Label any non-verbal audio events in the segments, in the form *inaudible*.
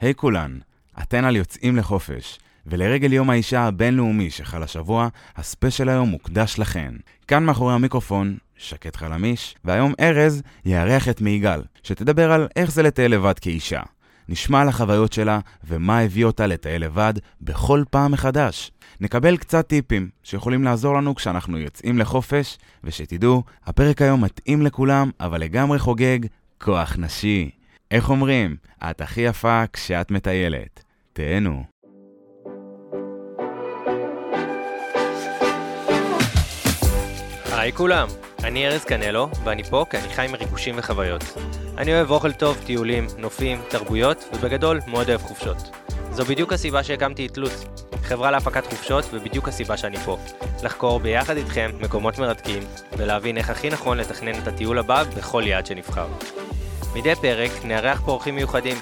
היי hey כולן, אתן על יוצאים לחופש, ולרגל יום האישה הבינלאומי שחל השבוע, הספיישל היום מוקדש לכן. כאן מאחורי המיקרופון, שקט חלמיש, והיום ארז יארח את מיגל, שתדבר על איך זה לטייל לבד כאישה. נשמע על החוויות שלה ומה הביא אותה לטייל לבד בכל פעם מחדש. נקבל קצת טיפים שיכולים לעזור לנו כשאנחנו יוצאים לחופש, ושתדעו, הפרק היום מתאים לכולם, אבל לגמרי חוגג כוח נשי. איך אומרים? את הכי יפה כשאת מטיילת. תהנו. היי כולם, אני ארז קנלו, ואני פה כי אני חי מריגושים וחוויות. אני אוהב אוכל טוב, טיולים, נופים, תרבויות, ובגדול מאוד אוהב חופשות. זו בדיוק הסיבה שהקמתי את לוץ, חברה להפקת חופשות, ובדיוק הסיבה שאני פה. לחקור ביחד איתכם מקומות מרתקים, ולהבין איך הכי נכון לתכנן את הטיול הבא בכל יעד שנבחר. מדי פרק נארח פה אורחים מיוחדים.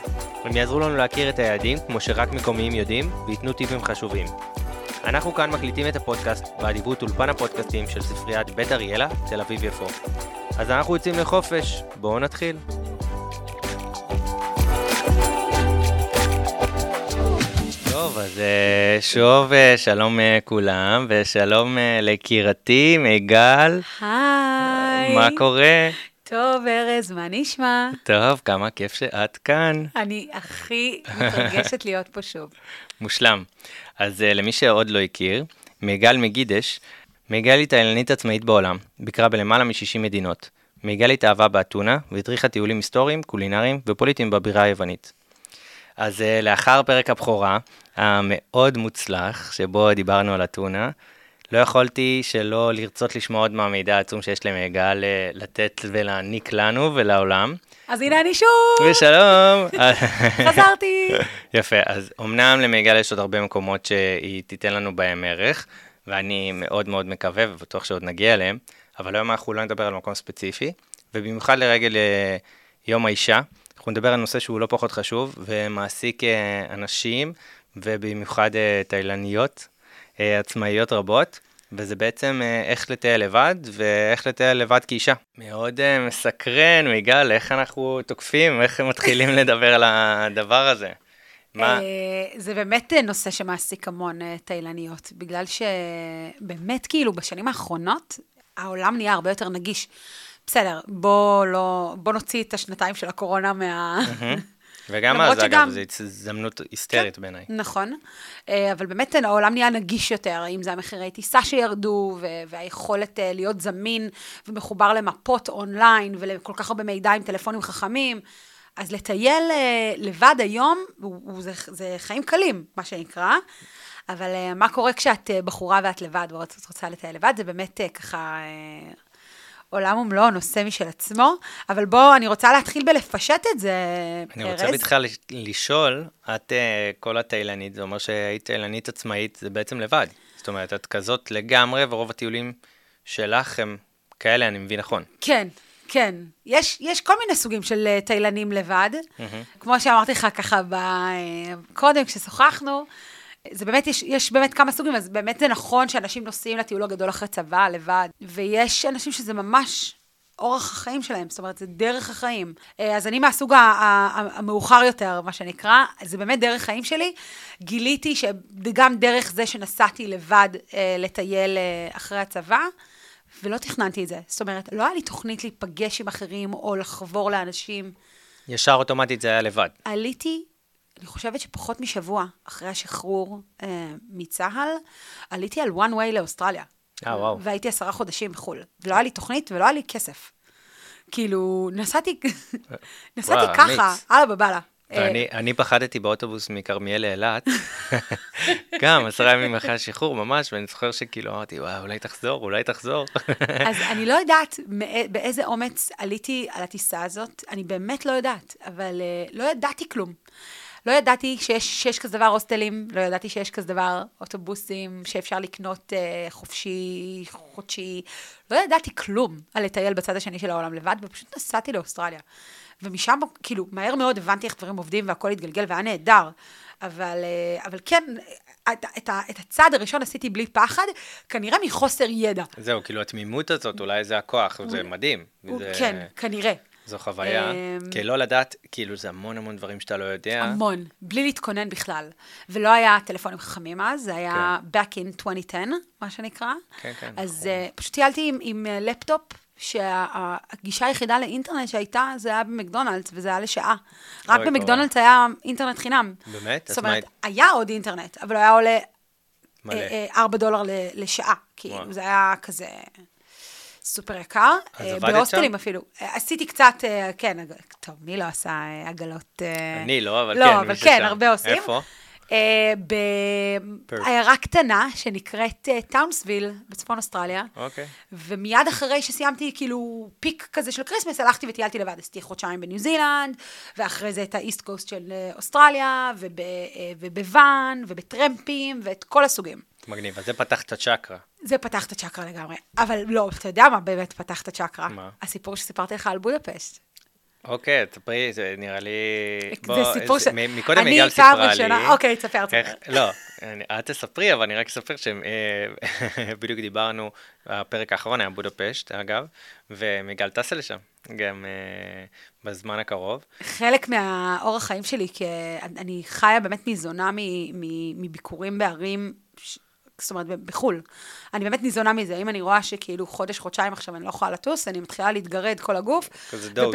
הם יעזרו לנו להכיר את היעדים כמו שרק מקומיים יודעים, וייתנו טיפים חשובים. אנחנו כאן מקליטים את הפודקאסט באדיבות אולפן הפודקאסטים של ספריית בית אריאלה, תל אביב יפו. אז אנחנו יוצאים לחופש, בואו נתחיל. טוב, אז אה, שוב אה, שלום אה, כולם, ושלום ליקירתי מיגל. היי. מה קורה? טוב, ארז, מה נשמע? טוב, כמה כיף שאת כאן. אני הכי מתרגשת להיות פה שוב. *laughs* מושלם. אז uh, למי שעוד לא הכיר, מיגל מגידש, מיגל היא טיילנית עצמאית בעולם, ביקרה בלמעלה מ-60 מדינות. מיגל התאהבה באתונה, והדריכה טיולים היסטוריים, קולינריים ופוליטיים בבירה היוונית. אז uh, לאחר פרק הבכורה, המאוד מוצלח, שבו דיברנו על אתונה, לא יכולתי שלא לרצות לשמוע עוד מהמידע העצום שיש למיגל אה, לתת ולהעניק לנו ולעולם. אז הנה אני שוב! ושלום! *laughs* חזרתי! יפה, אז אמנם למיגל יש עוד הרבה מקומות שהיא תיתן לנו בהם ערך, ואני מאוד מאוד מקווה ובטוח שעוד נגיע אליהם, אבל היום אנחנו לא נדבר על מקום ספציפי, ובמיוחד לרגל אה, יום האישה, אנחנו נדבר על נושא שהוא לא פחות חשוב, ומעסיק אה, אנשים, ובמיוחד תאילניות, עצמאיות רבות. וזה בעצם אה, איך לטייל לבד, ואיך לטייל לבד כאישה. מאוד uh, מסקרן, מיגל, איך אנחנו תוקפים, איך מתחילים *laughs* לדבר על הדבר הזה. מה? זה באמת נושא שמעסיק המון תאילניות, בגלל שבאמת, כאילו, בשנים האחרונות, העולם נהיה הרבה יותר נגיש. בסדר, בוא לא, בוא נוציא את השנתיים של הקורונה מה... וגם אז, שגם... אגב, זו הזדמנות היסטרית כן, בעיניי. נכון, אה, אבל באמת העולם נהיה נגיש יותר, אם זה המחירי טיסה שירדו, והיכולת אה, להיות זמין ומחובר למפות אונליין, ולכל כך הרבה מידע עם טלפונים חכמים. אז לטייל אה, לבד היום, זה, זה חיים קלים, מה שנקרא. אבל מה קורה כשאת בחורה ואת לבד, ואת רוצה לטייל לבד, זה באמת ככה עולם ומלואו, נושא משל עצמו, אבל בואו, אני רוצה להתחיל בלפשט את זה, אני ארז. רוצה בכלל לשאול, את אה, כל התאילנית, זה אומר שהיית תאילנית עצמאית, זה בעצם לבד. זאת אומרת, את כזאת לגמרי, ורוב הטיולים שלך הם כאלה, אני מבין נכון. כן, כן. יש, יש כל מיני סוגים של אה, תאילנים לבד. Mm-hmm. כמו שאמרתי לך ככה ב... אה, קודם, כששוחחנו, זה באמת, יש, יש באמת כמה סוגים, אז באמת זה נכון שאנשים נוסעים לטיול הגדול אחרי צבא, לבד, ויש אנשים שזה ממש אורח החיים שלהם, זאת אומרת, זה דרך החיים. אה, אז אני מהסוג המאוחר יותר, מה שנקרא, זה באמת דרך חיים שלי. גיליתי שגם דרך זה שנסעתי לבד אה, לטייל אה, אחרי הצבא, ולא תכננתי את זה. זאת אומרת, לא היה לי תוכנית להיפגש עם אחרים או לחבור לאנשים. ישר אוטומטית זה היה לבד. עליתי אני חושבת שפחות משבוע אחרי השחרור אה, מצה"ל, עליתי על one way לאוסטרליה. אה, וואו. והייתי עשרה חודשים בחו"ל. ולא היה לי תוכנית ולא היה לי כסף. כאילו, נסעתי, *laughs* נסעתי ככה, הלאה בבאללה. אה, אני, אני פחדתי באוטובוס מכרמיאל לאילת, *laughs* גם עשרה ימים אחרי השחרור ממש, ואני זוכר שכאילו אמרתי, וואי, אולי תחזור, אולי תחזור. *laughs* אז אני לא יודעת באיזה אומץ עליתי על הטיסה הזאת, אני באמת לא יודעת, אבל uh, לא ידעתי כלום. לא ידעתי שיש, שיש כזה דבר הוסטלים, לא ידעתי שיש כזה דבר אוטובוסים שאפשר לקנות אה, חופשי, חודשי. לא ידעתי כלום על לטייל בצד השני של העולם לבד, ופשוט נסעתי לאוסטרליה. ומשם, כאילו, מהר מאוד הבנתי איך דברים עובדים והכל התגלגל והיה נהדר. אבל, אה, אבל כן, את, את, את הצעד הראשון עשיתי בלי פחד, כנראה מחוסר ידע. זהו, כאילו התמימות הזאת, אולי זה הכוח, זה מדהים. זה... כן, כנראה. זו חוויה, אמ, כי לא לדעת, כאילו זה המון המון דברים שאתה לא יודע. המון, בלי להתכונן בכלל. ולא היה טלפונים חכמים אז, זה היה back in 2010, מה שנקרא. כן, כן, אז נכון. uh, פשוט טיילתי עם, עם לפטופ, שהגישה היחידה לאינטרנט שהייתה, זה היה במקדונלדס, וזה היה לשעה. רק אוי, במקדונלדס היה אינטרנט חינם. באמת? זאת מה אומרת, היית- היה עוד אינטרנט, אבל הוא היה עולה מלא. אה, אה, 4 דולר לשעה. כאילו, וואו. זה היה כזה סופר יקר. אז אה, עבדת בהוסטלים שם? אפילו. אה, עשיתי קצת, אה, כן, טוב, מי לא עשה עגלות? אני לא, אבל לא, כן, אבל מי כן, ששם. הרבה עושים. איפה? אה. בעיירה קטנה שנקראת אה, טאונסוויל בצפון אוסטרליה. אוקיי. ומיד אחרי שסיימתי כאילו peak כזה של Christmas, הלכתי וטיילתי לבד. עשיתי חודשיים בניו זילנד, ואחרי זה את האיסט קוסט של אה, אוסטרליה, וב- אה, ובוואן, ובטרמפים, ואת כל הסוגים. מגניב, אז זה פתח את הצ'קרה. זה פתח את הצ'קרה לגמרי. אבל לא, אתה יודע מה באמת פתח את הצ'קרה? מה? הסיפור שסיפרתי לך על בודפשט. אוקיי, תספרי, זה נראה לי... זה סיפור ש... מקודם אני פעם סיפרה לי... ראשונה- אוקיי, תספר, תספר. לא, אני- את תספרי, אבל אני רק אספר שבדיוק *laughs* דיברנו, הפרק האחרון היה בודפשט, אגב, ומיגל טסה לשם, גם אה, בזמן הקרוב. חלק מהאורח חיים שלי, כי אני חיה באמת ניזונה מביקורים בערים, זאת אומרת, בחו"ל. אני באמת ניזונה מזה. אם אני רואה שכאילו חודש, חודשיים עכשיו אני לא יכולה לטוס, אני מתחילה להתגרד כל הגוף.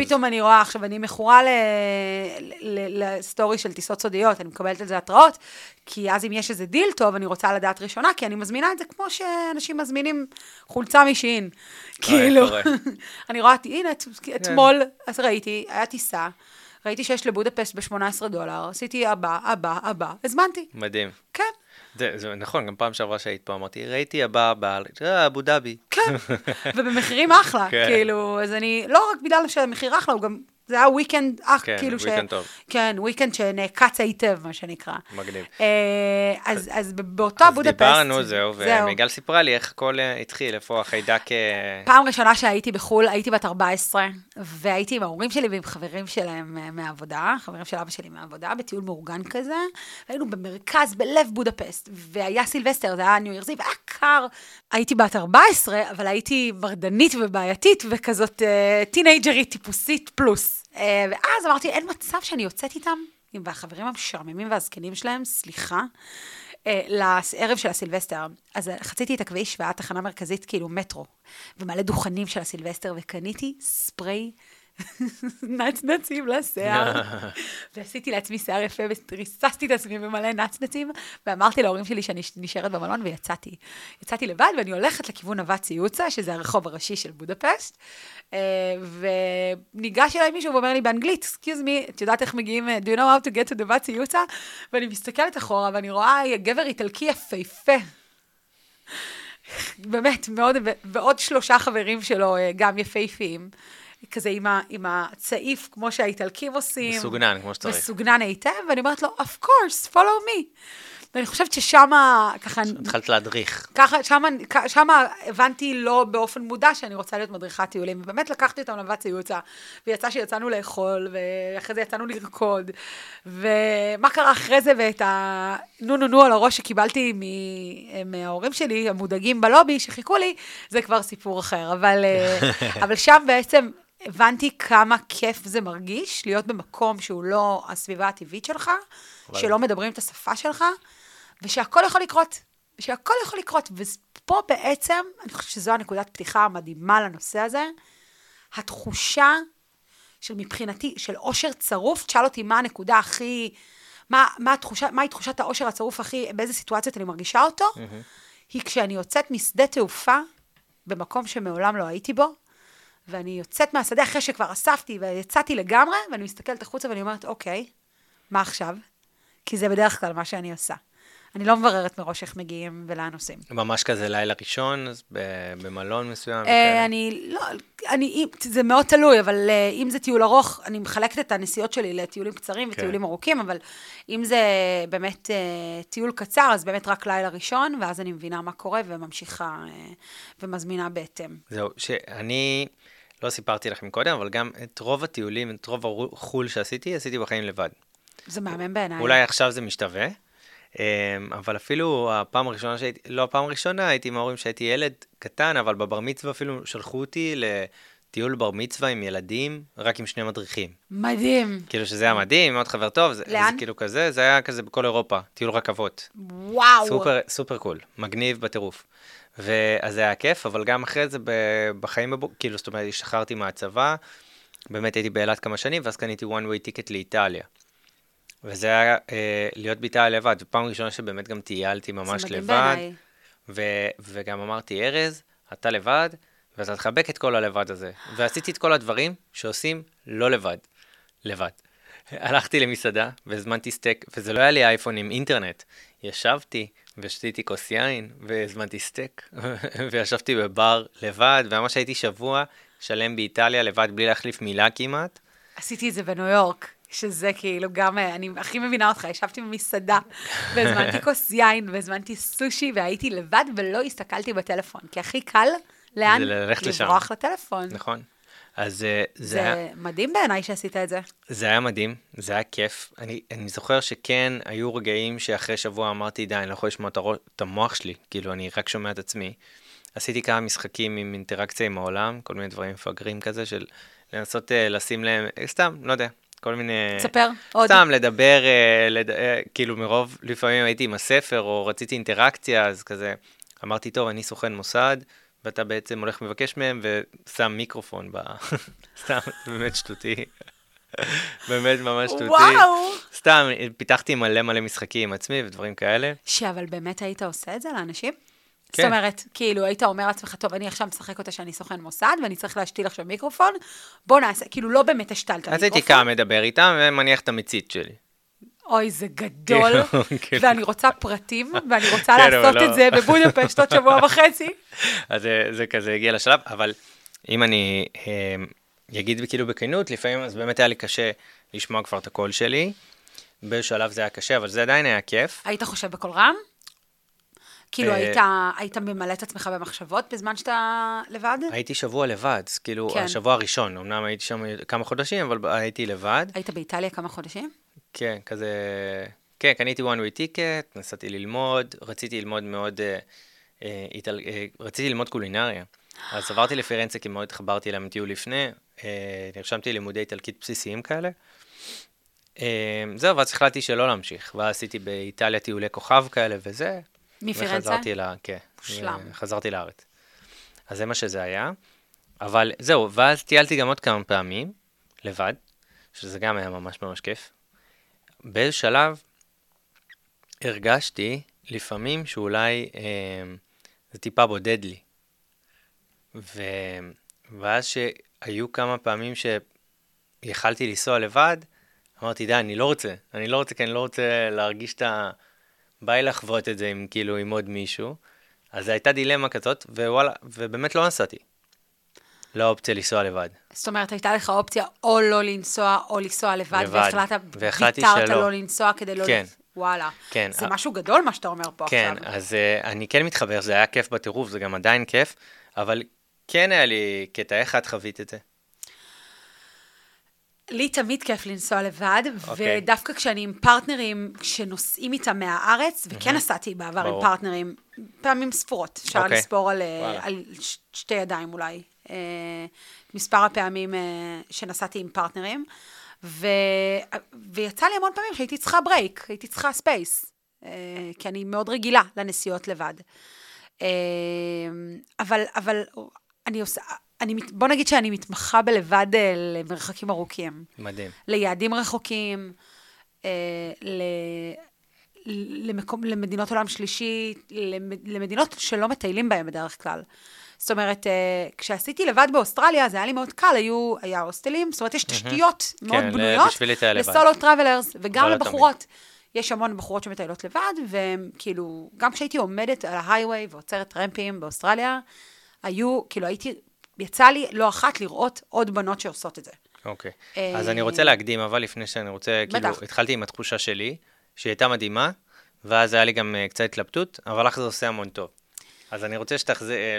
ופתאום אני רואה, עכשיו אני מכורה ל- ל- לסטורי של טיסות סודיות, אני מקבלת על זה התראות, כי אז אם יש איזה דיל טוב, אני רוצה לדעת ראשונה, כי אני מזמינה את זה כמו שאנשים מזמינים חולצה מ Shein. כאילו, קורה. *laughs* אני רואה, הנה, את- אתמול, אז ראיתי, היה טיסה, ראיתי שיש לבודפסט ב-18 דולר, עשיתי הבא, הבא, הבא, הזמנתי. מדהים. כן, זה, זה נכון, גם פעם שעברה שהיית פה אמרתי, ראיתי הבא הבא, אה, אבו דאבי. כן, *laughs* ובמחירים אחלה, כן. כאילו, אז אני, לא רק בגלל שהמחיר אחלה, הוא גם, זה היה weekend אח, כן, כאילו weekend טוב. כן, weekend שנוצל היטב, מה שנקרא. מגניב. אה, אז, אז באותו אז בודפסט, דיברנו, זהו, ומיגל סיפרה לי איך הכל אה, התחיל, איפה החיידק... אה, פעם ראשונה שהייתי בחו"ל, הייתי בת 14, והייתי עם ההורים שלי ועם חברים שלהם אה, מהעבודה, חברים של אבא שלי מהעבודה, בטיול מאורגן כזה, והיינו במרכז, בלב בודפסט, והיה סילבסטר, זה היה New Year's, והיה קר. הייתי בת 14, אבל הייתי מרדנית ובעייתית, וכזאת טינאייג'רית טיפוסית פלוס. אה, ואז אמרתי, אין מצב שאני יוצאת איתם, עם החברים המשעממים והזקנים שלהם, סליחה. אה, לערב של הסילבסטר. אז חציתי את הכביש והיה תחנה מרכזית, כאילו מטרו, ומלא דוכנים של הסילבסטר, וקניתי ספרי נצנצים לשיער. ועשיתי לעצמי שיער יפה, וריססתי את עצמי במלא נצנצים, ואמרתי להורים שלי שאני נשארת במלון, ויצאתי. יצאתי לבד, ואני הולכת לכיוון נווט ציוצה, שזה הרחוב הראשי של בודפשט, אה, וניגש אליי מישהו ואומר לי באנגלית, excuse me, את יודעת איך מגיעים, אה, do you know how to get to נווט ציוצה? ואני מסתכלת אחורה, ואני רואה גבר איטלקי יפהפה. באמת, מאוד, ועוד שלושה חברים שלו, אה, גם יפהפיים, כזה עם, ה, עם הצעיף, כמו שהאיטלקים עושים. מסוגנן, כמו שצריך. מסוגנן היטב, ואני אומרת לו, of course, follow me. ואני חושבת ששמה, ככה, התחלת להדריך. ככה, שמה הבנתי לא באופן מודע שאני רוצה להיות מדריכת טיולים, ובאמת לקחתי אותם לבת ציוצה, ויצא שיצאנו לאכול, ואחרי זה יצאנו לרקוד, ומה קרה אחרי זה, ואת הנו נו נו על הראש שקיבלתי מ- מההורים שלי, המודאגים בלובי, שחיכו לי, זה כבר סיפור אחר, אבל, אה, *laughs* אבל שם בעצם הבנתי כמה כיף זה מרגיש, להיות במקום שהוא לא הסביבה הטבעית שלך, שלא מדברים את השפה שלך, ושהכול יכול לקרות, ושהכול יכול לקרות. ופה בעצם, אני חושבת שזו הנקודת פתיחה המדהימה לנושא הזה, התחושה של מבחינתי, של אושר צרוף, תשאל אותי מה הנקודה הכי, מה, מה התחושה, מהי תחושת האושר הצרוף הכי, באיזה סיטואציות אני מרגישה אותו, היא כשאני יוצאת משדה תעופה, במקום שמעולם לא הייתי בו, ואני יוצאת מהשדה אחרי שכבר אספתי ויצאתי לגמרי, ואני מסתכלת החוצה ואני אומרת, אוקיי, מה עכשיו? כי זה בדרך כלל מה שאני עושה. אני לא מבררת מראש איך מגיעים ולאן נוסעים. ממש כזה לילה ראשון, אז במלון מסוים. אה. אני לא, אני, זה מאוד תלוי, אבל אה, אם זה טיול ארוך, אני מחלקת את הנסיעות שלי לטיולים קצרים כן. וטיולים ארוכים, אבל אם זה באמת אה, טיול קצר, אז באמת רק לילה ראשון, ואז אני מבינה מה קורה וממשיכה אה, ומזמינה בהתאם. זהו, שאני לא סיפרתי לכם קודם, אבל גם את רוב הטיולים, את רוב החו"ל שעשיתי, עשיתי בחיים לבד. זה מהמם בעיניי. אולי עכשיו זה משתווה, אבל אפילו הפעם הראשונה שהייתי, לא הפעם הראשונה, הייתי עם ההורים שהייתי ילד קטן, אבל בבר מצווה אפילו שלחו אותי טיול בר מצווה עם ילדים, רק עם שני מדריכים. מדהים. כאילו שזה היה מדהים, מאוד חבר טוב. זה, לאן? זה כאילו כזה, זה היה כזה בכל אירופה, טיול רכבות. וואו. סופר, סופר קול, מגניב בטירוף. ואז זה היה כיף, אבל גם אחרי זה בחיים, בבו, כאילו, זאת אומרת, השתחררתי מהצבא, באמת הייתי באילת כמה שנים, ואז קניתי one way ticket לאיטליה. וזה היה אה, להיות באיטליה לבד, ופעם ראשונה שבאמת גם טיילתי ממש לבד. ו- וגם אמרתי, ארז, אתה לבד, ואתה תחבק את כל הלבד הזה. ועשיתי את כל הדברים שעושים לא לבד, לבד. הלכתי למסעדה והזמנתי סטייק, וזה לא היה לי אייפון עם אינטרנט. ישבתי ושתיתי כוס יין והזמנתי סטייק, *laughs* וישבתי בבר לבד, וממש הייתי שבוע שלם באיטליה לבד בלי להחליף מילה כמעט. עשיתי את זה בניו יורק, שזה כאילו גם, אה, אני הכי מבינה אותך, ישבתי במסעדה, והזמנתי *laughs* כוס יין, והזמנתי סושי, והייתי לבד ולא הסתכלתי בטלפון, כי הכי קל, לאן? ללכת לשם. לברוח לטלפון. נכון. אז אה, זה, זה היה... מדהים בעיניי שעשית את זה. זה היה מדהים, זה היה כיף. אני, אני זוכר שכן, היו רגעים שאחרי שבוע אמרתי, די, אני לא יכול לשמוע את, הראש, את המוח שלי, כאילו, אני רק שומע את עצמי. עשיתי כמה משחקים עם אינטראקציה עם העולם, כל מיני דברים מפגרים כזה, של לנסות uh, לשים להם, אה, סתם, לא יודע, כל מיני... תספר עוד. סתם, לדבר, uh, לד... uh, כאילו, מרוב, לפעמים הייתי עם הספר, או רציתי אינטראקציה, אז כזה, אמרתי, טוב, אני סוכן מוסד, ואתה בעצם הולך מבקש מהם ושם מיקרופון ב... *laughs* סתם, באמת שטותי. באמת ממש שטותי. וואו! סתם, פיתחתי מלא מלא משחקים עם עצמי ודברים כאלה. שאבל באמת היית עושה את זה לאנשים? כן. זאת אומרת, כאילו, היית אומר לעצמך, טוב, אני עכשיו משחק אותה שאני סוכן מוסד, ואני צריך להשתיל עכשיו מיקרופון, בוא נעשה, כאילו, לא באמת השתלת מיקרופון. אז הייתי קם, מדבר איתם ומניח את המצית שלי. אוי, זה גדול, *laughs* כאילו. ואני רוצה פרטים, ואני רוצה *laughs* כן, לעשות לא. את זה בבודפשט עוד שבוע *laughs* וחצי. אז זה, זה כזה הגיע לשלב, אבל אם אני אה, אגיד כאילו בכנות, לפעמים אז באמת היה לי קשה לשמוע כבר את הקול שלי. בשלב זה היה קשה, אבל זה עדיין היה כיף. היית חושב בקול רם? כאילו, אה, היית, היית ממלא את עצמך במחשבות בזמן שאתה לבד? הייתי שבוע לבד, כאילו, כן. השבוע הראשון, אמנם הייתי שם כמה חודשים, אבל הייתי לבד. היית באיטליה כמה חודשים? כן, כזה... כן, קניתי one way ticket, נסעתי ללמוד, רציתי ללמוד מאוד... אה, אה, איטל... אה, רציתי ללמוד קולינריה. אז עברתי לפירנצה כי מאוד התחברתי אליהם טיול לפני, אה, נרשמתי ללימודי איטלקית בסיסיים כאלה. אה, זהו, ואז החלטתי שלא להמשיך, ואז עשיתי באיטליה טיולי כוכב כאלה וזה. מפירנצה? וחזרתי ל... כן. מושלם. חזרתי לארץ. אז זה מה שזה היה. אבל זהו, ואז טיילתי גם עוד כמה פעמים, לבד, שזה גם היה ממש ממש כיף. באיזה שלב הרגשתי לפעמים שאולי אה, זה טיפה בודד לי. ו... ואז שהיו כמה פעמים שיכלתי לנסוע לבד, אמרתי, די, אני לא רוצה, אני לא רוצה, כי אני לא רוצה להרגיש את ה... בא לי לחוות את זה עם, כאילו, עם עוד מישהו. אז זו הייתה דילמה כזאת, ווואלה, ובאמת לא נסעתי. לא אופציה לנסוע לבד. זאת אומרת, הייתה לך אופציה או לא לנסוע, או לנסוע לבד, לבד. והחלטת, ויתרת שלא. לא לנסוע כדי לא... כן. וואלה. כן. זה א- משהו גדול מה שאתה אומר פה כן, עכשיו. אז uh, אני כן מתחבר, זה היה כיף בטירוף, זה גם עדיין כיף, אבל כן היה לי קטע, איך את חווית את זה? לי תמיד כיף לנסוע לבד, אוקיי. ודווקא כשאני עם פרטנרים שנוסעים איתם מהארץ, וכן נסעתי בעבר עם ברור. פרטנרים, פעמים ספורות, אפשר אוקיי. לספור על, אה, וואלה. על ש- שתי ידיים אולי, אה, מספר הפעמים אה, שנסעתי עם פרטנרים, ו... ויצא לי המון פעמים שהייתי צריכה break, הייתי צריכה space, אה, כי אני מאוד רגילה לנסיעות לבד. אה, אבל, אבל אני עושה, אני, מת- בוא נגיד שאני מתמחה בלבד אה, למרחקים ארוכים. מדהים. ליעדים רחוקים, אה, ל... למקום, למדינות עולם שלישי, למ- למדינות שלא מטיילים בהן בדרך כלל. זאת אומרת, אה, כשעשיתי לבד באוסטרליה, זה היה לי מאוד קל, היו, היה הוסטלים, זאת אומרת, יש תשתיות מאוד כן, בנויות. ל solo travelers, וגם לא לבחורות. יש המון בחורות שמטיילות לבד, והם כאילו, גם כשהייתי עומדת על ההייווי ועוצרת טרמפים באוסטרליה, היו, כאילו הייתי, יצא לי לא אחת לראות עוד בנות שעושות את זה. אוקיי. אה, אז אני רוצה להקדים, אבל לפני שאני רוצה, כאילו, בטח. התחלתי עם התחושה שלי, שהיא הייתה מדהימה, ואז היה לי גם אה, קצת התלבטות, אבל לך זה עושה המון טוב. אז אני רוצה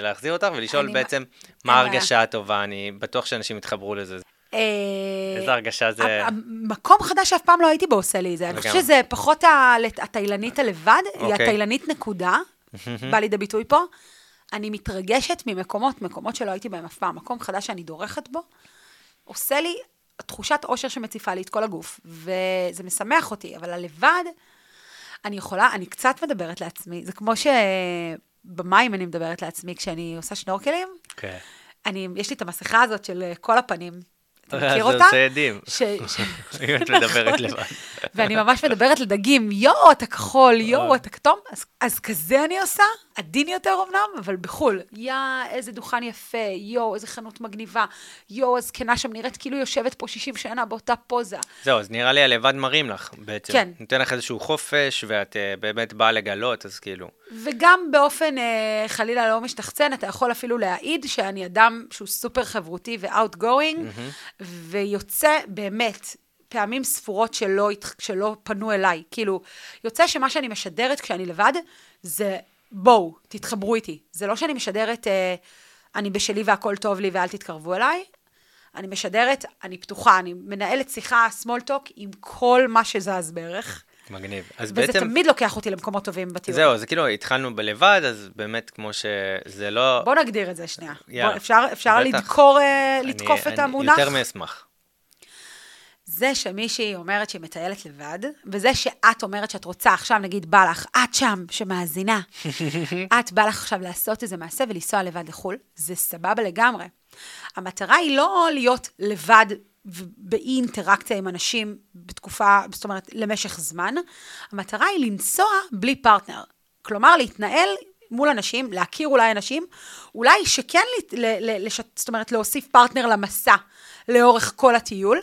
להחזיר אותך ולשאול בעצם, מה בעיה. ההרגשה הטובה, אני בטוח שאנשים יתחברו לזה. אה, איזה הרגשה זה... המקום חדש שאף פעם לא הייתי בו עושה לי את זה. אני חושבת. שזה פחות התיילנית הלבד, היא אוקיי. התיילנית נקודה, *laughs* בא לידי ביטוי פה. אני מתרגשת ממקומות, מקומות שלא הייתי בהם אף פעם. מקום חדש שאני דורכת בו, עושה לי תחושת אושר שמציפה לי את כל הגוף, וזה משמח אותי, אבל הלבד, אני יכולה, אני קצת מדברת לעצמי, זה כמו שבמים אני מדברת לעצמי כשאני עושה שנורקלים, כן. אני, יש לי את המסכה הזאת של אה, כל הפנים. אתה מכיר זה אותה? עושה עדים. אם *laughs* את מדברת נכון. לבד. ואני ממש מדברת לדגים, יואו, אתה כחול, יואו. אתה כתום. אז כזה אני עושה, עדין יותר אמנם, אבל בחו"ל. יא, איזה דוכן יפה, יואו, איזה חנות מגניבה, יואו, הזקנה שם נראית כאילו יושבת פה 60 שנה באותה פוזה. זהו, אז נראה לי הלבד מרים לך בעצם. כן. נותן לך איזשהו חופש, ואת אה, באמת באה לגלות, אז כאילו. וגם באופן אה, חלילה לא משתחצן, אתה יכול אפילו להעיד שאני אדם שהוא סופר חברותי ו-outgoing, ויוצא באמת פעמים ספורות שלא, שלא פנו אליי. כאילו, יוצא שמה שאני משדרת כשאני לבד, זה בואו, תתחברו איתי. זה לא שאני משדרת, אה, אני בשלי והכל טוב לי ואל תתקרבו אליי. אני משדרת, אני פתוחה, אני מנהלת שיחה small talk עם כל מה שזז בערך. מגניב. אז וזה בעצם, תמיד לוקח אותי למקומות טובים בטיול. זהו, אז כאילו התחלנו בלבד, אז באמת כמו שזה לא... בוא נגדיר את זה שנייה. יאללה. בוא, אפשר, אפשר. לדקור, אה, אני- לתקוף את אני המונח? יותר מאשמח. זה שמישהי אומרת שהיא מטיילת לבד, וזה שאת אומרת שאת רוצה, עכשיו נגיד בא לך, את שם, שמאזינה, *laughs* את בא לך עכשיו לעשות איזה מעשה ולנסוע לבד לחו"ל, זה סבבה לגמרי. המטרה היא לא להיות לבד באי אינטראקציה עם אנשים בתקופה, זאת אומרת, למשך זמן, המטרה היא לנסוע בלי פרטנר. כלומר, להתנהל מול אנשים, להכיר אולי אנשים, אולי שכן, ל- ל- ל- לש- זאת אומרת, להוסיף פרטנר למסע לאורך כל הטיול,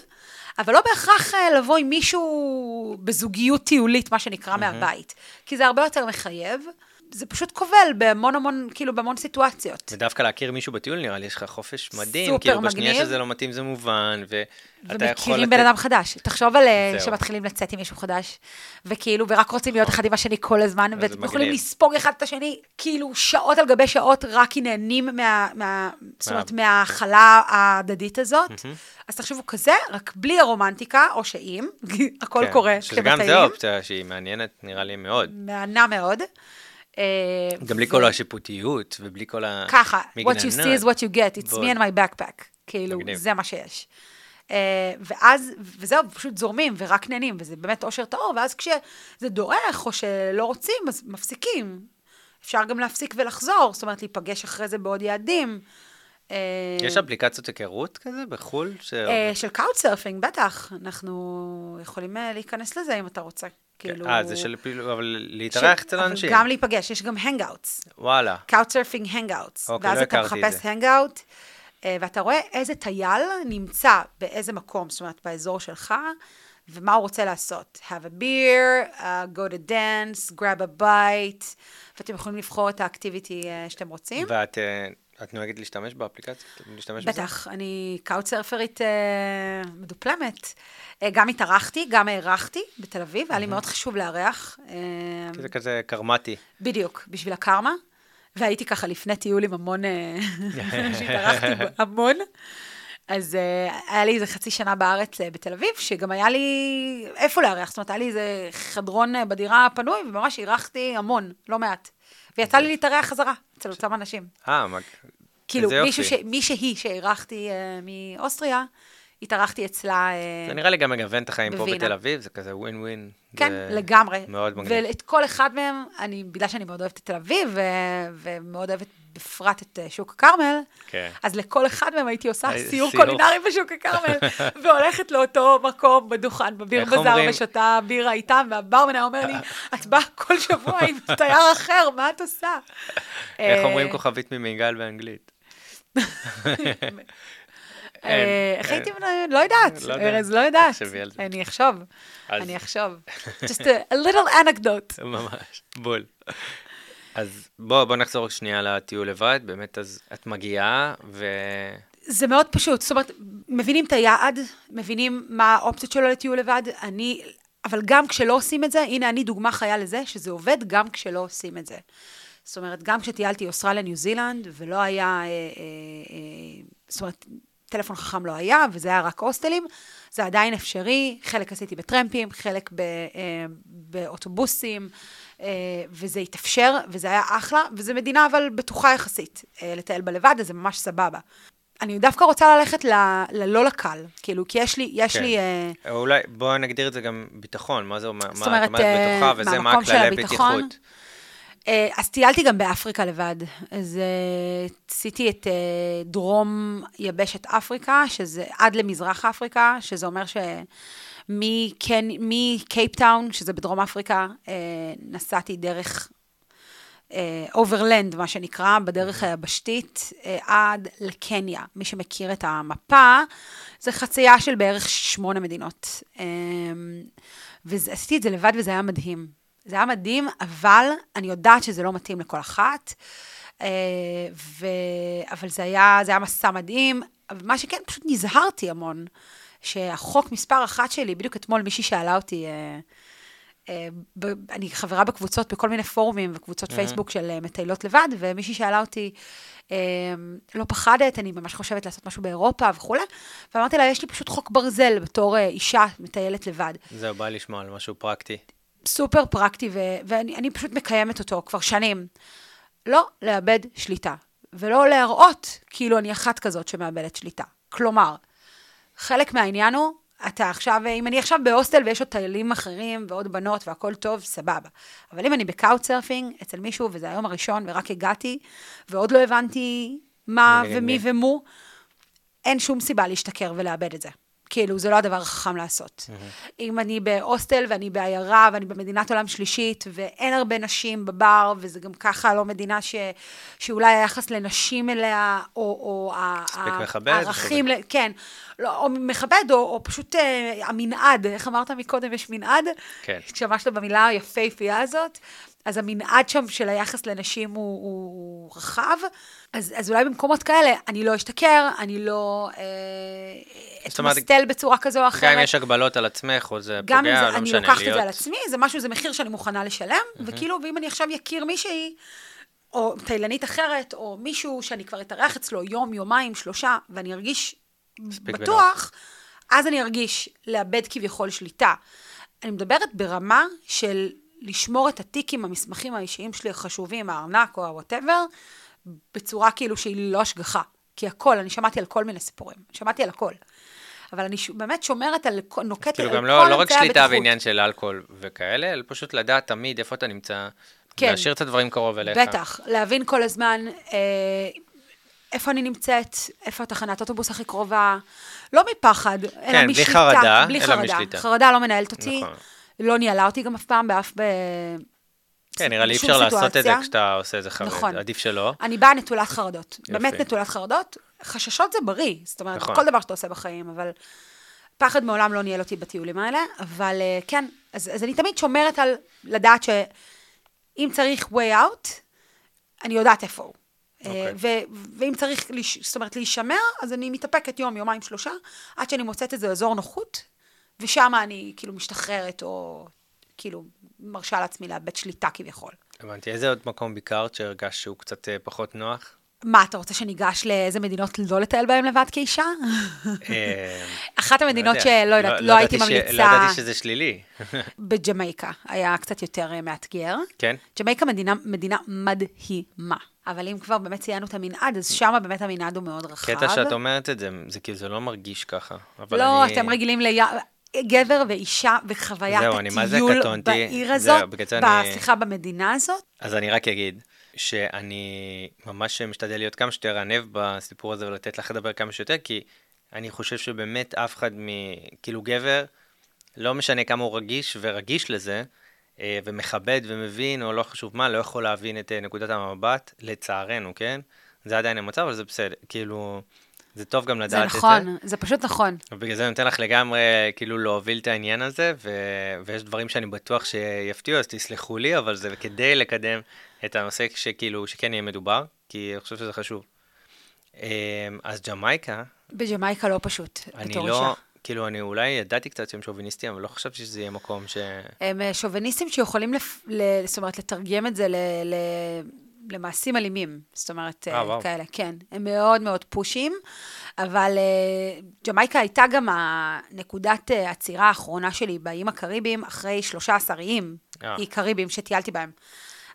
אבל לא בהכרח אה, לבוא עם מישהו בזוגיות טיולית, מה שנקרא, מהבית. כי זה הרבה יותר מחייב. זה פשוט כובל בהמון המון, כאילו, בהמון סיטואציות. ודווקא להכיר מישהו בטיול, נראה לי, יש לך חופש מדהים. סופר כאילו, בשנייה מגניב. שזה לא מתאים זה מובן, ואתה יכול ומכירים בן אדם חדש. תחשוב על אה, זהו. שמתחילים לצאת עם מישהו חדש, וכאילו, ורק רוצים להיות אחד עם השני כל הזמן, ואתם יכולים. לספוג אחד את השני, כאילו, שעות על גבי שעות, רק כי נהנים מה... מה זאת אומרת, מההכלה ההדדית הזאת. אז תחשבו כזה, רק בלי הרומנטיקה, או שאם, *laughs* הכל כן, קורה שזה גם זה כמטעים. אופציה שהיא מעניינת, נראה לי מאוד. מהנה מאוד. אה, גם בלי כל השיפוטיות, ובלי כל ה... ככה, what you see is what you get, it's me and my backpack. כאילו. זה מה שיש. Uh, ואז, וזהו, פשוט זורמים ורק נהנים, וזה באמת אושר טהור, ואז כשזה דועך או שלא רוצים, אז מפסיקים. אפשר גם להפסיק ולחזור, זאת אומרת, להיפגש אחרי זה בעוד יעדים. אה, יש אפליקציות היכרות כזה בחו"ל? ש... אה, של Couchsurfing, בטח. אנחנו יכולים אה, להיכנס לזה אם אתה רוצה. כאילו... אה, זה של פעילות, אבל להתארח אצל אבל אנשים. גם להיפגש, יש גם hangouts. וואלה. Couchsurfing hangouts. אוקיי, ואז לא אתה הכרתי את מחפש hangout, ואתה רואה איזה טייל נמצא באיזה מקום, זאת אומרת, באזור שלך, ומה הוא רוצה לעשות. have a beer, uh, go to dance, grab a bite, ואתם יכולים לבחור את האקטיביטי uh, שאתם רוצים. ואת אה, את נוהגת להשתמש באפליקציה? להשתמש בזה? בטח, אני קאוטסרפרית uh, מדופלמת. Uh, גם התארחתי, גם הארחתי בתל אביב, היה לי מאוד חשוב לארח. כי זה כזה קרמטי. בדיוק, בשביל הקרמה. והייתי ככה לפני טיול עם המון, אה, *laughs* שהתארחתי *laughs* המון. אז uh, היה לי איזה חצי שנה בארץ uh, בתל אביב, שגם היה לי איפה לארח, זאת אומרת, היה לי איזה חדרון uh, בדירה פנוי, וממש אירחתי המון, לא מעט. ויצא לי להתארח חזרה אצל אותם אנשים. אה, מה... כאילו, מישהו ש... מישהי שאירחתי uh, מאוסטריה, התארחתי אצלה... uh, זה נראה לי גם מגוון את החיים פה בווינה. בתל אביב, זה כזה ווין ווין. כן, זה לגמרי. מאוד מגניב. ואת כל אחד מהם, אני, בגלל שאני מאוד אוהבת את תל אביב, ו- ומאוד אוהבת בפרט את אה, שוק הכרמל, כן. אז לכל אחד מהם הייתי עושה אה, סיור. קולינרי בשוק הכרמל, *laughs* והולכת לאותו מקום בדוכן, בביר בזאר? ושותה בירה איתם, והברמן אומר לי, *laughs* את באה כל שבוע עם תייר אחר, מה את עושה? איך אה, אומרים כוכבית ממיגל באנגלית? *laughs* אה, איך. הייתי, מנהל? לא יודעת, לא. ארז, לא יודעת. אני אחשוב, אני אחשוב. *laughs* Just a little anecdote. ממש, בול. אז בוא, בוא נחזור שנייה לטיול לבד, באמת, אז את מגיעה, ו... זה מאוד פשוט, זאת אומרת, מבינים את היעד, מבינים מה האופציות שלו לטיול לבד, אני, אבל גם כשלא עושים את זה, הנה אני דוגמה חיה לזה, שזה עובד גם כשלא עושים את זה. זאת אומרת, גם כשטיילתי אוסטרליה, ניו זילנד, ולא היה, אה, אה, אה, זאת אומרת, טלפון חכם לא היה, וזה היה רק הוסטלים, זה עדיין אפשרי, חלק עשיתי בטרמפים, חלק ב, אה, באוטובוסים, אה, וזה התאפשר, וזה היה אחלה, וזו מדינה אבל בטוחה יחסית אה, לטייל בה לבד, אז זה ממש סבבה. אני דווקא רוצה ללכת ל, ללא לקל, כאילו, כי יש לי, יש כן. לי... אה, אולי, בואו נגדיר את זה גם ביטחון, מה זה אומר? מה את אומרת, אומרת אה, בטוחה, וזה מה הכללי. בטיחות. אה, אז טיילתי גם באפריקה לבד. אז אה, עשיתי את אה, דרום יבשת אפריקה, שזה עד למזרח אפריקה, שזה אומר ש... מקייפטאון, שזה בדרום אפריקה, נסעתי דרך overland, מה שנקרא, בדרך היבשתית, אה, עד לקניה. מי שמכיר את המפה, זה חצייה של בערך שמונה מדינות. אה, ועשיתי את זה לבד וזה היה מדהים. זה היה מדהים, אבל אני יודעת שזה לא מתאים לכל אחת. אה, ו... אבל זה היה, זה היה מסע מדהים. מה שכן, פשוט נזהרתי המון. שהחוק מספר אחת שלי, בדיוק אתמול מישהי שאלה אותי, אה, אה, אני חברה בקבוצות, בכל מיני פורומים וקבוצות פייסבוק של מטיילות לבד, ומישהי שאלה אותי, לא פחדת, אני ממש חושבת לעשות משהו באירופה וכולי, ואמרתי לה, יש לי פשוט חוק ברזל בתור אישה מטיילת לבד. זהו, בא לשמוע על משהו פרקטי. סופר פרקטי, ו- ואני אני פשוט מקיימת אותו כבר שנים. לא לאבד שליטה, ולא להראות כאילו אני אחת כזאת שמאבדת שליטה. כלומר, חלק מהעניין הוא, אתה עכשיו, אם אני עכשיו בהוסטל ויש עוד טיילים אחרים ועוד בנות והכל טוב, סבבה. אבל אם אני ב Couchsurfing אצל מישהו, וזה היום הראשון ורק הגעתי, ועוד לא הבנתי מה ומי מי. ומו, אין שום סיבה להשתכר ולאבד את זה. כאילו, זה לא הדבר החכם לעשות. אם אני בהוסטל ואני בעיירה ואני במדינת עולם שלישית ואין הרבה נשים בבר, וזה גם ככה לא מדינה ש... שאולי היחס לנשים אליה, או, או מכבד, הערכים, ל... כן, לא, או מכבד, או, או פשוט אה, המנעד, איך אמרת מקודם, יש מנעד? כן. השתמשת במילה היפהפייה הזאת, אז המנעד שם של היחס לנשים הוא, הוא, הוא רחב, אז, אז אולי במקומות כאלה אני לא אשתכר, אני לא אה, אתמסטל בצורה כזו או אחרת. גם אם יש הגבלות על עצמך, או זה גם אם פוגע, זה, לא אני משנה, לוקחת את להיות... זה על עצמי, זה משהו, זה מחיר שאני מוכנה לשלם, וכאילו, ואם אני עכשיו אכיר מישהי, או טיילנית אחרת, או מישהו שאני כבר אתארח אצלו יום, יומיים, שלושה, ואני ארגיש בטוח, אז אני ארגיש לאבד כביכול שליטה. אני מדברת ברמה של לשמור את הטיקים, המסמכים האישיים שלי החשובים, הארנק או הוואטאבר, בצורה כאילו שהיא לא השגחה. כי הכל, אני שמעתי על כל מיני סיפורים, שמעתי על הכל. אבל אני ש- באמת שומרת על, נוקטת כאילו על גם כל לא, לא רק אמצעי שליטה הבטיחות. בעניין של אלכוהול וכאלה, אלא פשוט לדעת תמיד איפה אתה נמצא, כן. להשאיר את הדברים קרוב אליך. בטח, להבין כל הזמן אה, איפה אני נמצאת, איפה התחנת אוטובוס הכי קרובה, לא מפחד, אלא כן, בלי משליטה. חרדה, בלי אלא חרדה. משליטה. חרדה לא מנהלת אותי, נכון. לא ניהלה אותי גם אף פעם באף... ב... כן, נראה לי אי אפשר לעשות את זה סיטואציה. כשאתה עושה את זה חרד, נכון. עדיף שלא. אני באה נטולת חרדות, יופי. באמת נטולת חרדות. חששות זה בריא, זאת אומרת, נכון. כל דבר שאתה עושה בחיים, אבל פחד מעולם לא ניהל אותי בטיולים האלה, אבל אה, כן, אז, אז אני תמיד שומרת על לדעת שאם צריך way out, אני יודעת איפה הוא. אוקיי. ו- ואם צריך, זאת אומרת, להישמר, אז אני מתאפקת יום, יומיים, שלושה, עד שאני מוצאת איזה אזור נוחות, ושם אני כאילו משתחררת, או כאילו מרשה לעצמי לאבד שליטה כביכול. הבנתי, איזה עוד מקום ביקרת שהרגשת שהוא קצת אה, פחות נוח? מה, אתה רוצה שניגש לאיזה מדינות לא לטייל בהן לבד כאישה? אה, *laughs* אחת המדינות יודע. שלא יודעת, לא הייתי ידעתי ש- ממליצה, לא ידעתי שזה שלילי. *laughs* בג'מייקה, היה קצת יותר אה, מאתגר. כן? ג'מייקה מדינה, מדהימה, אבל אם כבר באמת ציינו את המנעד, אז שם באמת המנעד הוא מאוד רחב. קטע שאת אומרת את זה, זה כאילו, זה לא מרגיש ככה. לא, אני- אתם רגילים ל... גבר ואישה וחוויית זהו, אני הטיול קטונתי. בעיר זהו, הזאת, בגלל זה אני- סליחה, במדינה הזאת. אז אני רק אגיד שאני ממש משתדל להיות כמה שיותר ענב בסיפור הזה ולתת לך לדבר כמה שיותר, כי אני חושב שבאמת אף אחד מ... כאילו גבר, לא משנה כמה הוא רגיש ורגיש לזה, אה, ומכבד ומבין, או לא חשוב מה, לא יכול להבין את אה, נקודת המבט, לצערנו, כן? זה עדיין המצב, אבל זה בסדר, כאילו, זה טוב גם זה לדעת את זה. נכון, זה פשוט נכון. ובגלל זה אני נותן לך לגמרי כאילו להוביל את העניין הזה, ו... ויש דברים שאני בטוח שיפתיעו, אז תסלחו לי, אבל זה כדי לקדם את הנושא שכאילו, שכן יהיה מדובר, כי אני חושב שזה חשוב. אמ, אז ג'מייקה, בג'מייקה לא פשוט, אני בתור לא, אישה. כאילו, אני אולי ידעתי קצת שהם שוביניסטים, אבל לא חשבתי שזה יהיה מקום ש... הם אה, שוביניסטים שיכולים, לפ... ל... זאת אומרת, לתרגם את זה ל... ל... למעשים אלימים. זאת אומרת, אה, אה, וואו. כאלה, כן. הם מאוד מאוד פושים, אבל uh, ג'מייקה הייתה גם הנקודת uh, עצירה האחרונה שלי באיים הקריביים, אחרי 13 איים, אה. אי קריביים שטיילתי בהם.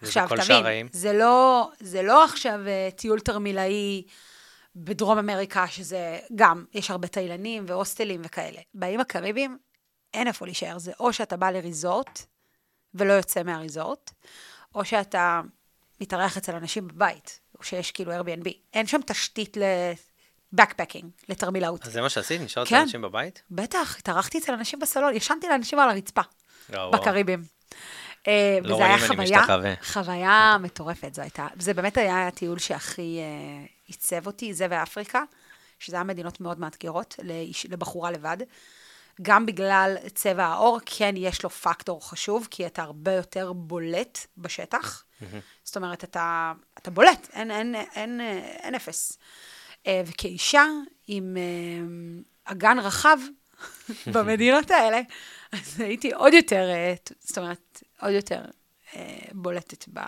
עכשיו, תבין? זה לא, זה לא עכשיו טיול תרמילאי בדרום אמריקה, שזה גם, יש הרבה תאילנים והוסטלים וכאלה. באיים הקריביים אין איפה להישאר, זה או שאתה בא לריזורט ולא יוצא מהריזורט, או שאתה מתארח אצל אנשים בבית, או שיש כאילו Airbnb. אין שם תשתית לבקפקינג, לתרמילאות. אז זה מה שעשית? נשארת כן. אנשים בבית? בטח, התארחתי אצל אנשים בסלון, ישנתי לאנשים על הרצפה, וואו. בקריבים. אה, לא וזה היה רואים, אני חוויה, משתחווה. חוויה מטורפת, זו הייתה, זה באמת היה הטיול שהכי אה, עיצב אותי, זה ואפריקה, שזה היה מדינות מאוד מאתגרות לבחורה לבד. גם בגלל צבע העור, כן יש לו פקטור חשוב, כי אתה הרבה יותר בולט בשטח. זאת אומרת, אתה, אתה בולט, אין, אין, אין, אין אפס. אה, וכאישה עם אה, אגן רחב *laughs* במדינות האלה, אז הייתי עוד יותר, אה, זאת אומרת, עוד יותר בולטת ב...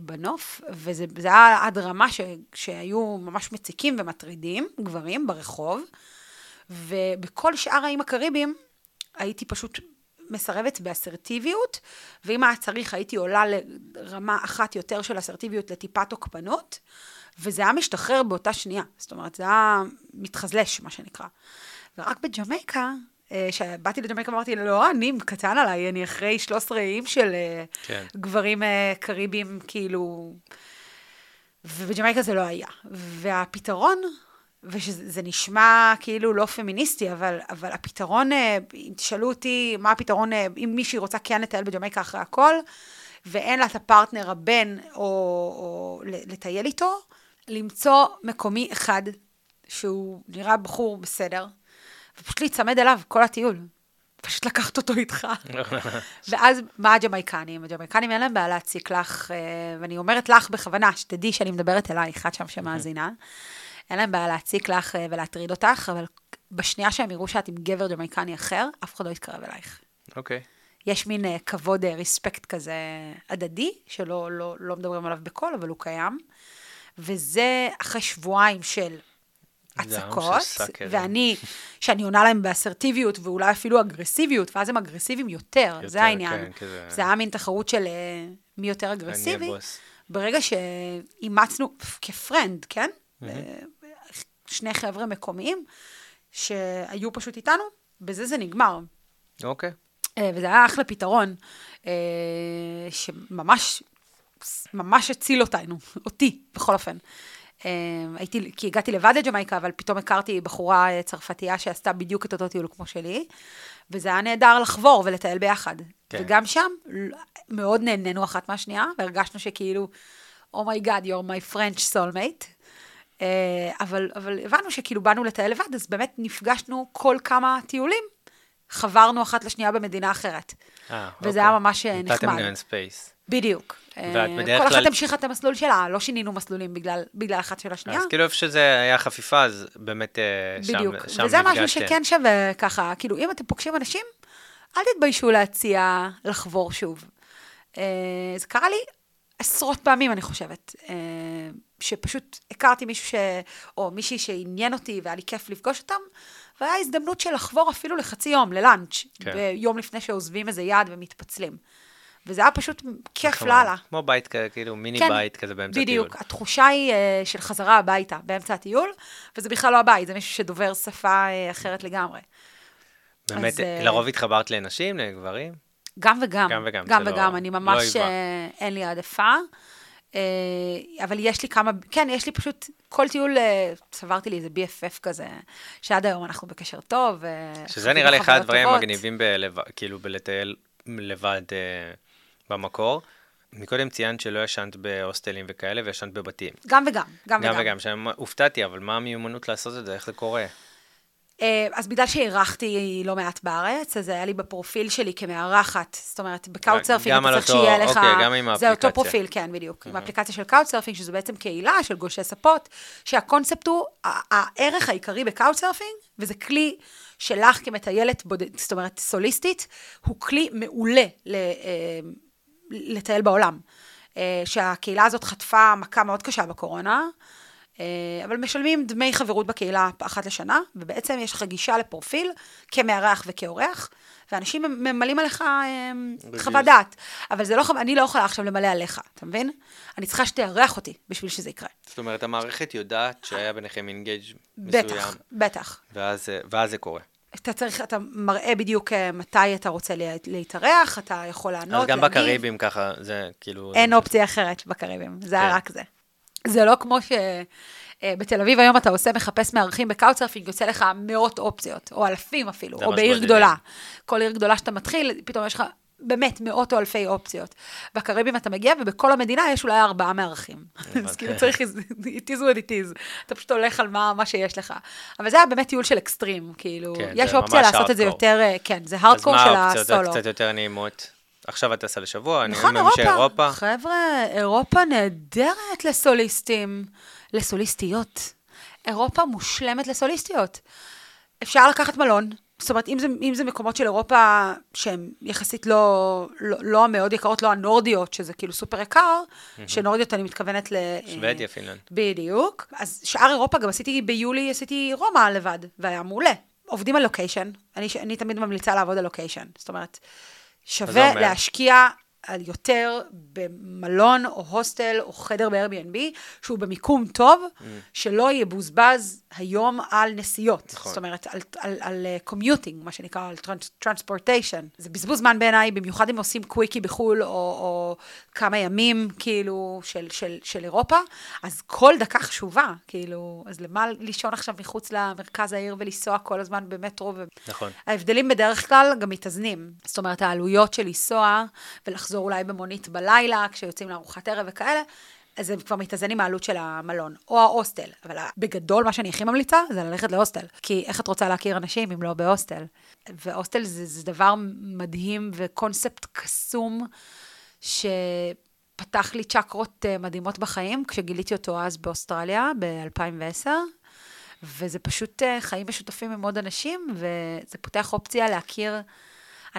בנוף, וזה זה היה עד רמה ש, שהיו ממש מציקים ומטרידים גברים ברחוב, ובכל שאר האיים הקריביים הייתי פשוט מסרבת באסרטיביות, ואם היה צריך הייתי עולה לרמה אחת יותר של אסרטיביות לטיפה תוקפנות, וזה היה משתחרר באותה שנייה, זאת אומרת, זה היה מתחזלש, מה שנקרא. ורק בג'מייקה, אה, כשבאתי לג'מייקה אמרתי, לא, אני קטן עליי, אני אחרי 13 איים של אה, כן. גברים אה, קריביים, כאילו... ובג'מייקה זה לא היה. והפתרון, ושזה נשמע כאילו לא פמיניסטי, אבל, אבל הפתרון, אה, אם תשאלו אותי מה הפתרון, אה, אם מישהי רוצה כן לטייל בג'מייקה אחרי הכל, ואין לה את הפרטנר הבן או, או לטייל איתו, למצוא מקומי אחד שהוא נראה בחור בסדר, ופשוט להיצמד אליו כל הטיול. פשוט לקחת אותו איתך. *laughs* ואז, מה הג'מייקנים? הג'מייקנים אין להם בעיה להציק לך, אה, ואני אומרת לך בכוונה, שתדעי שאני מדברת אלייך, את שם שמאזינה. אין להם בעיה להציק לך אה, ולהטריד אותך, אבל בשנייה שהם יראו שאת עם גבר ג'מייקני אחר, אף אחד לא יתקרב אלייך. אוקיי. יש מין uh, כבוד, uh, ריספקט כזה הדדי, שלא לא, לא מדברים עליו בקול, אבל הוא קיים. וזה אחרי שבועיים של הצקות. ואני, שאני עונה להם באסרטיביות, ואולי אפילו אגרסיביות, ואז הם אגרסיביים יותר, יותר, זה העניין. כן, כזה- זה היה מין תחרות של מי יותר אגרסיבי. ברגע שאימצנו כפרנד, כן? שני חבר'ה מקומיים שהיו פשוט איתנו, בזה זה נגמר. אוקיי. אה, וזה היה אחלה פתרון, אה, שממש, ממש הציל אותנו, אותי, בכל אופן. אה, הייתי, כי הגעתי לבד לג'מייקה, אבל פתאום הכרתי בחורה צרפתייה שעשתה בדיוק את אותו טיול כמו שלי, וזה היה נהדר לחבור ולטייל ביחד. כן. וגם שם מאוד נהנינו אחת מהשנייה, והרגשנו שכאילו, Oh my God, you're my French soulmate. אה, אבל, אבל הבנו שכאילו באנו לטייל לבד, אז באמת נפגשנו כל כמה טיולים, חברנו אחת לשנייה במדינה אחרת. אה, וזה אוקיי. היה ממש אה, נתתם נחמד. להם space. בדיוק. ואת אה, בדרך כל כלל- אחת המשיכה את המסלול שלה, לא שינינו מסלולים בגלל, בגלל אחת של השנייה. אז כאילו איפה שזה היה חפיפה, אז באמת שם בדיוק. שם וזה משהו נפגשתם. שכן שווה ככה, כאילו, אם אתם פוגשים אנשים, אל תתביישו להציע לחבור שוב. זה קרה לי עשרות פעמים, אני חושבת, אה, שפשוט הכרתי מישהו ש... או מישהי שעניין אותי והיה לי כיף לפגוש אותם, והיה הזדמנות של לחבור אפילו לחצי יום, ללאנץ', כן. ביום לפני שעוזבים איזה יעד ומתפצלים. וזה היה פשוט כיף נחמד. לאללה. כמו בית כזה, כאילו מיני כן, בית כזה באמצע הטיול. בדיוק, התחושה היא uh, של חזרה הביתה באמצע הטיול, וזה בכלל לא הבית, זה מישהו שדובר שפה uh, אחרת לגמרי. באמת, אז, אה, לרוב התחברת לנשים, לגברים? גם וגם. גם וגם, גם זה לא- וגם, אני לא ממש, היווה. אה, אין לי העדפה. אה, אבל יש לי כמה, כן, יש לי פשוט, כל טיול, אה, צברתי לי איזה BFF כזה, שעד היום אנחנו בקשר טוב. אה, שזה נראה לי אחד הדברים. המגניבים בלב- כאילו בלטייל לבד אה, במקור. מקודם ציינת שלא ישנת בהוסטלים וכאלה, וישנת בבתים. גם וגם, גם גם וגם. וגם, שהופתעתי, אבל מה המיומנות לעשות את זה? איך זה קורה? אה, אז בגלל שאירחתי לא מעט בארץ, אז היה לי בפרופיל שלי כמארחת, זאת אומרת, ב Couchsurfing גם אתה על צריך אותו- שיהיה לך... אוקיי, גם עם זה האפליקציה. אותו פרופיל, כן, בדיוק. עם האפליקציה של Couchsurfing, שזו בעצם קהילה של גולשי ספות, שהקונספט הוא, הערך העיקרי ב Couchsurfing, וזה כלי שלך כמטיילת בודד, זאת אומרת, סוליסטית, הוא כלי מעולה ל- אה, לטייל בעולם. אה, שהקהילה הזאת חטפה מכה מאוד קשה בקורונה. אה, אבל משלמים דמי חברות בקהילה אחת לשנה, ובעצם יש לך גישה לפרופיל כמארח וכאורח, ואנשים ממלאים עליך אה, חוות דעת. אבל זה לא, אני לא יכולה עכשיו למלא עליך, אתה מבין? אני צריכה שתארח אותי בשביל שזה יקרה. זאת אומרת, המערכת יודעת שהיה ביניכם אינגייג' מסוים. בטח, בטח. ואז, ואז זה קורה. אתה צריך, אתה מראה בדיוק אה, מתי אתה רוצה להתארח, אתה יכול לענות, אז גם להגיב. בקריבים ככה, זה כאילו... אין אופציה אחרת בקריבים, זה כן. רק זה. זה לא כמו ש... אה, בתל אביב היום אתה עושה מחפש מארחים בקאוצרפינג, יוצא לך מאות אופציות, או אלפים אפילו, או בעיר גדולה. כל עיר גדולה שאתה מתחיל, פתאום יש לך באמת מאות או אלפי אופציות. בקריבים אתה מגיע, ובכל המדינה יש אולי ארבעה מארחים. *laughs* אז כאילו צריך, it is what it is. אתה פשוט הולך על מה, מה שיש לך. אבל זה היה באמת טיול של אקסטרים, כאילו, כן, יש אופציה לעשות את זה יותר, אה, כן, זה הארדקור של הסולו. אז מה האופציות קצת יותר נעימות? עכשיו את טסה לשבוע, נכון, אני אומר אירופה. חבר'ה, אירופה נהדרת לסוליסטים, לסוליסטיות. אירופה מושלמת לסוליסטיות. אפשר לקחת מלון, זאת אומרת, אם זה, אם זה מקומות של אירופה שהן יחסית לא, לא, לא המאוד יקרות, לא הנורדיות, שזה כאילו סופר יקר, mm-hmm. שנורדיות אני מתכוונת ל... שוודיה, פינלנד. בדיוק. אז שאר אירופה, גם עשיתי ביולי, עשיתי רומא לבד, והיה מעולה. עובדים על location, אני, אני תמיד ממליצה לעבוד על location. זאת אומרת, שווה להשקיע על יותר במלון או הוסטל או חדר ב-Airbnb, שהוא במיקום טוב, mm. שלא יבוזבז היום על נסיעות. נכון. זאת אומרת, על, על, על commuting, uh, מה שנקרא, על transportation. זה בזבוז זמן בעיניי, במיוחד אם עושים קוויקי בחו"ל, או, או כמה ימים, כאילו, של, של, של אירופה, אז כל דקה חשובה, כאילו, אז למה לישון עכשיו מחוץ למרכז העיר ולנסוע כל הזמן במטרו? ו... נכון. ההבדלים בדרך כלל גם מתאזנים. זאת אומרת, העלויות של לנסוע ולחזור אולי במונית בלילה, כשיוצאים לארוחת ערב וכאלה, אז זה כבר מתאזן עם העלות של המלון, או ההוסטל. אבל בגדול, מה שאני הכי ממליצה, זה ללכת להוסטל. כי איך את רוצה להכיר אנשים אם לא בהוסטל? והוסטל זה, זה דבר מדהים וקונספט קסום, שפתח לי צ'קרות אה, מדהימות בחיים, כשגיליתי אותו אז באוסטרליה, ב-2010. וזה פשוט אה, חיים משותפים עם עוד אנשים, וזה פותח אופציה להכיר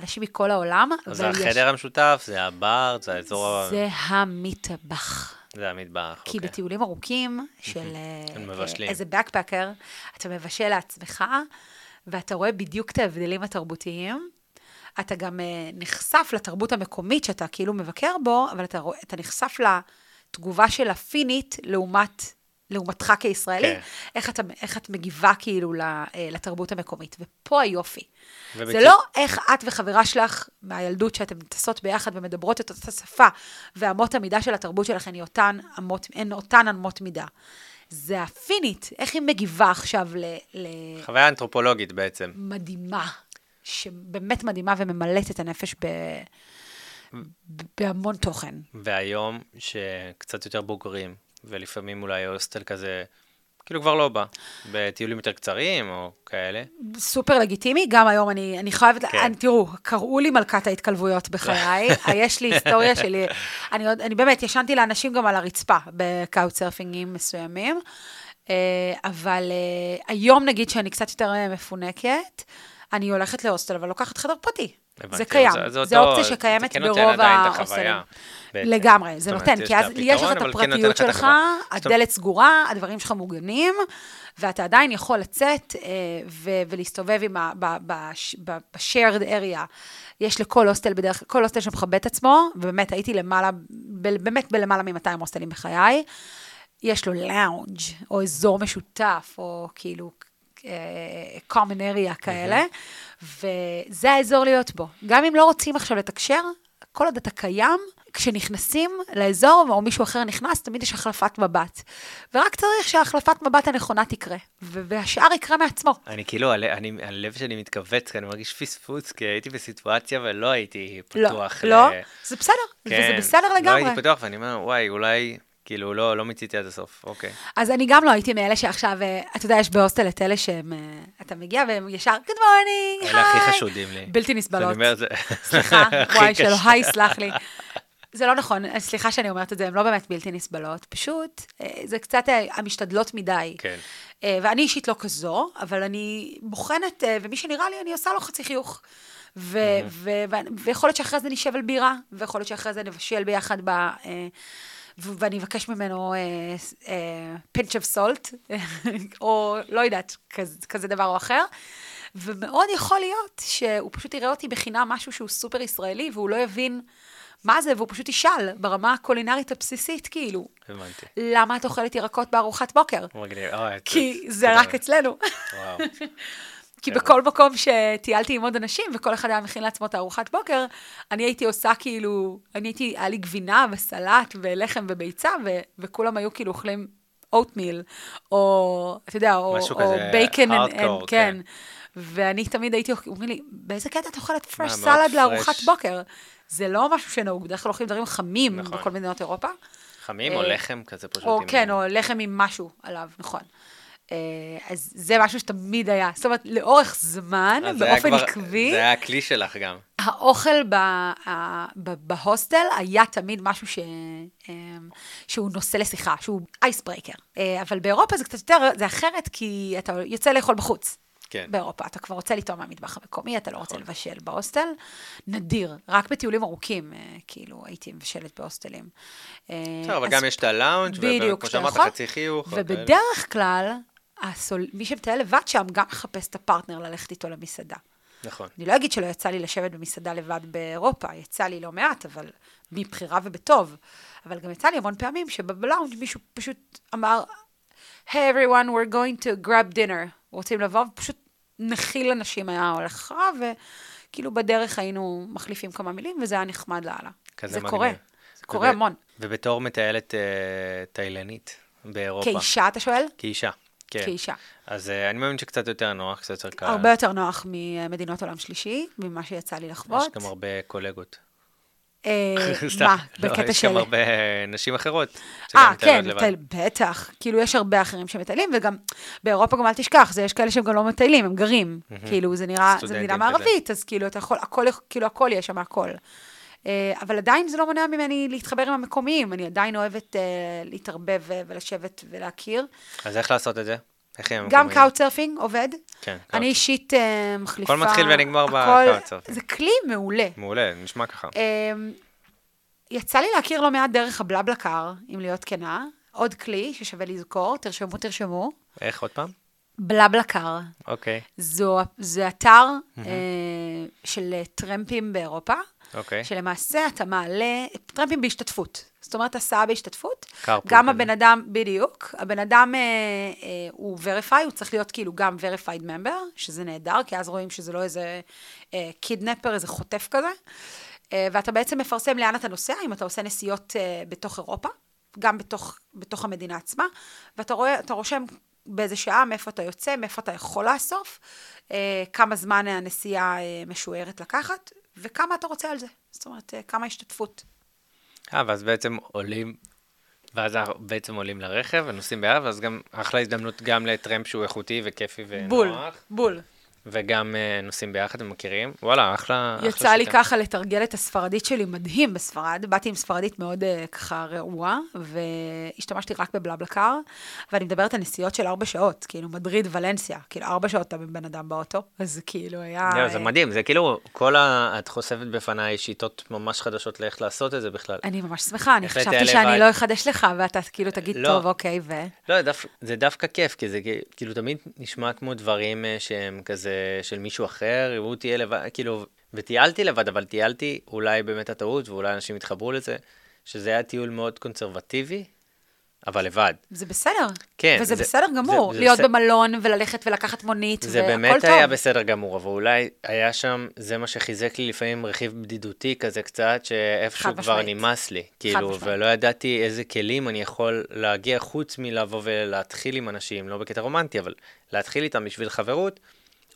אנשים מכל העולם. זה החדר יש... המשותף, זה הבר, זה האזור... זה המטבח. זה המטבח, אוקיי. כי בטיולים ארוכים של אה, איזה בקפקר, אתה מבשל לעצמך, ואתה רואה בדיוק את ההבדלים התרבותיים. אתה גם אה, נחשף לתרבות המקומית שאתה כאילו מבקר בו, אבל אתה, רואה, אתה נחשף לתגובה של הפינית לעומת לעומתך כישראלי, כן. איך, אתה, איך את מגיבה כאילו אה, לתרבות המקומית. ופה היופי. ובצ... זה לא איך את וחברה שלך מהילדות, שאתן טסות ביחד ומדברות את אותה שפה, ואמות המידה של התרבות שלכם הן אותן אמות, הן אותן אמות מידה. זה הפינית, איך היא מגיבה עכשיו ל... ל... חוויה אנתרופולוגית בעצם. מדהימה, שבאמת מדהימה וממלאת את הנפש ב... בהמון תוכן. והיום, שקצת יותר בוגרים, ולפעמים אולי הוסטל כזה, כאילו כבר לא בא, בטיולים יותר קצרים או כאלה. סופר לגיטימי, גם היום אני, אני חייבת, כן. אני, תראו, קראו לי מלכת ההתקלבויות בחיי, *laughs* יש לי היסטוריה שלי, אני, עוד, אני באמת, ישנתי לאנשים גם על הרצפה בקאוט סרפינגים מסוימים, אה, אבל אה, היום נגיד שאני קצת יותר אה, מפונקת, אני הולכת להוסטל, אבל לוקחת חדר פרטי. זה קיים, זה, זה, זה אופציה שקיימת כן ברוב ההוסטלים. לגמרי, זה נותן, כי אז יש לך את כן הפרטיות שלך, הדלת סגורה, הדברים שלך מוגנים, ואתה עדיין יכול לצאת אה, ולהסתובב ב-shared area. יש לכל הוסטל בדרך כלל, כל הוסטל שמכבד את עצמו, ובאמת הייתי למעלה, באמת בלמעלה מ-200 הוסטלים בחיי. יש לו לאונג' או אזור משותף, או כאילו common area כאלה, וזה האזור להיות בו. גם אם לא רוצים עכשיו לתקשר, כל עוד אתה קיים, כשנכנסים לאזור, או מישהו אחר נכנס, תמיד יש החלפת מבט. ורק צריך שהחלפת מבט הנכונה תקרה, והשאר יקרה מעצמו. אני כאילו, אני, הלב שלי מתכווץ, כי אני מרגיש פספוס, כי הייתי בסיטואציה ולא הייתי פתוח. לא, ל... לא, זה בסדר, כן, וזה בסדר לגמרי. לא הייתי פתוח, ואני אומר, וואי, אולי... כאילו, לא, לא מיציתי עד הסוף, אוקיי. אז אני גם לא הייתי מאלה שעכשיו, אה, אתה יודע, יש בהוסטל את אלה שהם, אה, אתה מגיע והם ישר, Good morning, היי. אלה הכי חשודים לי. בלתי נסבלות. אני אומר, זה... סליחה, *laughs* וואי, שלא, היי, סלח לי. זה לא נכון, סליחה שאני אומרת את זה, הן לא באמת בלתי נסבלות, פשוט אה, זה קצת המשתדלות מדי. כן. ואני אישית לא כזו, אבל אני בוחנת, ומי שנראה לי, אני עושה לו חצי חיוך. ו- ו- ו- ויכול להיות שאחרי זה נשב על בירה, ויכול להיות שאחרי זה נבשל ביחד ב... ואני אבקש ממנו pinch of salt, או לא יודעת, כזה, כזה דבר או אחר. ומאוד יכול להיות שהוא פשוט יראה אותי מכינה משהו שהוא סופר ישראלי, והוא לא יבין מה זה, והוא פשוט ישאל ברמה הקולינרית הבסיסית, כאילו, הבנתי. למה את אוכלת ירקות בארוחת בוקר? מגניב. אוי, כי זה רק אצלנו. וואו. *laughs* כי כן. בכל מקום שטיילתי עם עוד אנשים, וכל אחד היה מכין לעצמו את הארוחת בוקר, אני הייתי עושה כאילו, אני הייתי, היה לי גבינה וסלט ולחם וביצה, ו- וכולם היו כאילו אוכלים אוטמיל, או, אתה יודע, או, או בייקן, כן. כן. ואני תמיד הייתי, אומרים לי, באיזה קטע את אוכלת פרש מאוד סלד לארוחת. בוקר? זה לא משהו שנהוג, בדרך כלל אוכלים דברים חמים נכון. בכל מדינות אירופה. חמים או אה, לחם כזה פשוט. או כן, או לחם עם משהו עליו, נכון. אה, אז זה משהו שתמיד היה. זאת אומרת, לאורך זמן, באופן כבר- עקבי, זה היה הכלי שלך גם. האוכל ב, ה, ב, בהוסטל היה תמיד משהו ש, אה, שהוא נושא לשיחה, שהוא אייסברייקר. אבל באירופה זה קצת יותר, זה אחרת, כי אתה יוצא לאכול בחוץ. כן. באירופה, אתה כבר רוצה לטעום מהמטבח המקומי, אתה לא רוצה נכון. לבשל בהוסטל. נדיר, רק בטיולים ארוכים, אה, כאילו, הייתי מבשלת בהוסטלים. אה, בסדר, אבל גם יש את הלאונג' וכמו שאמרת. חצי חיוך. ובדרך כלל, הסול... מי שמטייל לבד שם גם מחפש את הפרטנר ללכת איתו למסעדה. נכון. אני לא אגיד שלא יצא לי לשבת במסעדה לבד באירופה, יצא לי לא מעט, אבל מבחירה ובטוב. אבל גם יצא לי המון פעמים שבלאונג' מישהו פשוט אמר, Hey everyone, we're going to grab dinner. רוצים לבוא, ופשוט נחיל אנשים היה הולך אחריו, וכאילו בדרך היינו מחליפים כמה מילים, וזה היה נחמד לאללה. כזה זה מגניב. קורה, זה קורה המון. ובתור מטיילת אה, תאילנית באירופה. כאישה, אתה שואל? כאישה, כן. כאישה. אז אה, אני מאמין שקצת יותר נוח, קצת יותר קל. הרבה יותר נוח ממדינות עולם שלישי, ממה שיצא לי לחוות. יש גם הרבה קולגות. אה. *laughs* מה, לא, בקטע יש של... גם הרבה נשים אחרות. אה, כן, בטח. כאילו, יש הרבה אחרים שמטיילים, וגם באירופה גם אל תשכח, זה יש כאלה שהם גם לא מטיילים, הם גרים. כאילו, זה נראה, סטודנטים מדינה. מערבית, אז כאילו, כאילו, הכל יש שם, הכל. אה, אבל עדיין זה לא מונע ממני להתחבר עם המקומיים, אני עדיין אוהבת אה, להתערבב ולשבת ולהכיר. אז איך לעשות את זה? איך הם גם? Couchsurfing עובד. כן, אני. אישית אה, מחליפה... הכל מתחיל ונגמר ב Couchsurfing. זה כלי מעולה. מעולה, נשמע ככה. יצא לי להכיר לא מעט דרך ה BlaBlaCar, אם להיות כנה. עוד כלי ששווה לזכור, תרשמו, תרשמו. איך עוד פעם? בלבלקר. אוקיי, זו, זה אתר אה, של טרמפים באירופה, אוקיי. שלמעשה אתה מעלה, טרמפים בהשתתפות. זאת אומרת, הסעה בהשתתפות. carpool גם כזה. הבן אדם, בדיוק, הבן אדם אה, אה, הוא verify, הוא צריך להיות כאילו גם verified member, שזה נהדר, כי אז רואים שזה לא איזה אה, קידנפר, איזה חוטף כזה. אה, ואתה בעצם מפרסם לאן אתה נוסע, אם אתה עושה נסיעות אה, בתוך אירופה, גם בתוך, בתוך המדינה עצמה, ואתה רואה, אתה רושם באיזה שעה, מאיפה אתה יוצא, מאיפה אתה יכול לאסוף, אה, כמה זמן הנסיעה אה, משוערת לקחת, וכמה אתה רוצה על זה. זאת אומרת, אה, כמה השתתפות. אה, ואז בעצם עולים, ואז בעצם עולים לרכב ונוסעים ביחד, ואז גם אחלה הזדמנות גם לטרמפ שהוא איכותי וכיפי ונוח. בול, בול. וגם אה, נוסעים ביחד ומכירים. וואלה, אחלה, אחלה יצא לי שיטה. ככה לתרגל את הספרדית שלי מדהים בספרד. באתי עם ספרדית מאוד uh, ככה רעועה, והשתמשתי רק בבלבלקר, ואני מדברת על נסיעות של ארבע שעות, כאילו מדריד, ולנסיה, כאילו ארבע שעות אתה בן אדם באוטו, אז כאילו היה... זהו, זה אה, מדהים, זה כאילו, כל ה... את חושפת בפניי שיטות ממש חדשות לאיך לעשות את זה בכלל. אני ממש שמחה, אני חשבתי שאני לבד. לא אחדש לך, ואתה כאילו תגיד, לא. טוב, אוקיי, ו... לא, זה דווקא- זה דווקא כיף, כי זה כאילו תמיד נשמע כמו דברים שהם כזה של מישהו אחר, הוא תהיה לבד, כאילו, וטיילתי לבד, אבל טיילתי אולי באמת הטעות, ואולי אנשים יתחברו לזה, שזה היה טיול מאוד קונסרבטיבי, אבל לבד. זה בסדר. כן, וזה זה- בסדר גמור, זה- זה להיות בסדר. במלון וללכת ולקחת מונית, זה והכל באמת טוב. היה בסדר גמור, אבל אולי היה שם, זה מה שחיזק לי לפעמים רכיב בדידותי כזה קצת, שאיפשהו כבר משמעית. נמאס לי. כאילו. ולא ידעתי איזה כלים אני יכול להגיע חוץ מלבוא ולהתחיל עם אנשים, לא בקטע רומנטי, אבל להתחיל איתם בשביל חברות.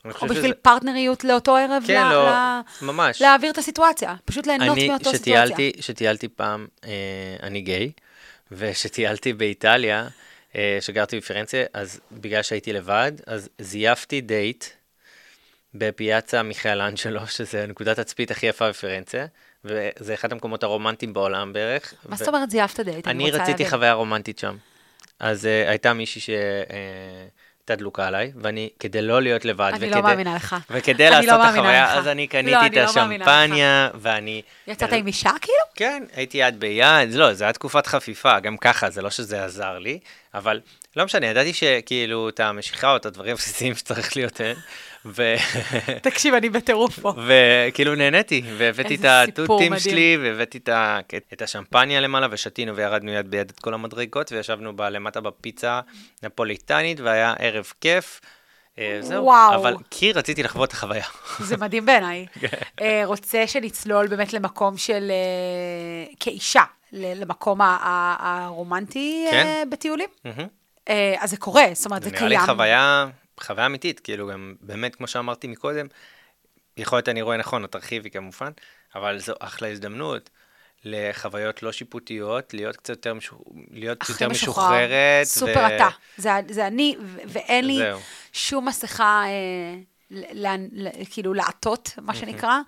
אני או בשביל שזה- פרטנריות לאותו ערב, כן, לה- לא, לה- ממש. להעביר את הסיטואציה, פשוט ליהנות אני, מאותו שטיילתי, סיטואציה. שטיילתי פעם, אה, אני גיי, *laughs* ושטיילתי באיטליה, אה, שגרתי בפירנצה, אז בגלל שהייתי לבד, אז זייפתי דייט בפיאצה מיכאל אנג'לו, *laughs* שזה נקודת תצפית הכי יפה בפירנצה, וזה אחד המקומות הרומנטיים בעולם בערך. מה ו- זאת אומרת זייפת דייט? אני רוצה רציתי להבין. חוויה רומנטית שם. אז uh, הייתה מישהי הייתה דלוקה עליי, ואני, כדי לא להיות לבד, אני וכדי... לא מאמינה לך. וכדי אני לעשות לא את החוויה, לך. אז אני לא, קניתי את לא לך. השמפניה, ואני... יצאת עם אישה כאילו? כן, הייתי יד ביד, לא, זה היה תקופת חפיפה, גם ככה, זה לא שזה עזר לי, אבל לא משנה, ידעתי שכאילו את המשיכה או את הדברים הבסיסיים שצריך להיות ו... תקשיב, אני בטירוף פה. וכאילו נהניתי, והבאתי את התותים מדהים. שלי, והבאתי את, ה... את השמפניה למעלה, ושתינו וירדנו יד ביד את כל המדרגות, וישבנו בה למטה בפיצה נפוליטנית, והיה ערב כיף. אה, זהו, וואו. אבל כי רציתי לחוות את החוויה. *laughs* זה מדהים בעיניי. כן. אה, רוצה שנצלול באמת למקום של, אה, כאישה, למקום הרומנטי כן. בטיולים? אז זה קורה, זאת אומרת, זה זה קיים. נראה לי חוויה, חוויה אמיתית, כאילו גם באמת, כמו שאמרתי מקודם, יכול להיות אני רואה נכון, את תרחיבי כמובן, אבל זו אחלה הזדמנות לחוויות לא שיפוטיות, להיות קצת יותר, משוח... להיות יותר משוחרר. משוחררת. סופר אתה. זה, זה אני, ו- ואין לי זהו. שום מסכה, אה, ל- ל- ל- כאילו, לעטות, מה שנקרא,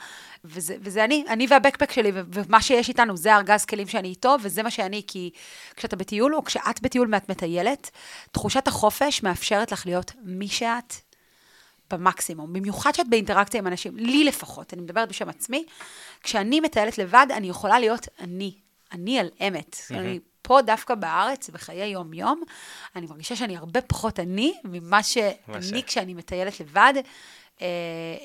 וזה, וזה אני, אני והבקפק שלי, ומה שיש איתנו, זה ארגז כלים שאני איתו, וזה מה שאני, כי כשאתה בטיול, או כשאת בטיול ואת מטיילת, תחושת החופש מאפשרת לך להיות מי שאת, במקסימום. במיוחד שאת באינטראקציה עם אנשים, לי לפחות, אני מדברת בשם עצמי, כשאני מטיילת לבד, אני יכולה להיות אני, אני על אמת. אני פה דווקא בארץ, בחיי יום-יום, אני מרגישה שאני הרבה פחות אני ממה שאני כשאני מטיילת לבד, אה,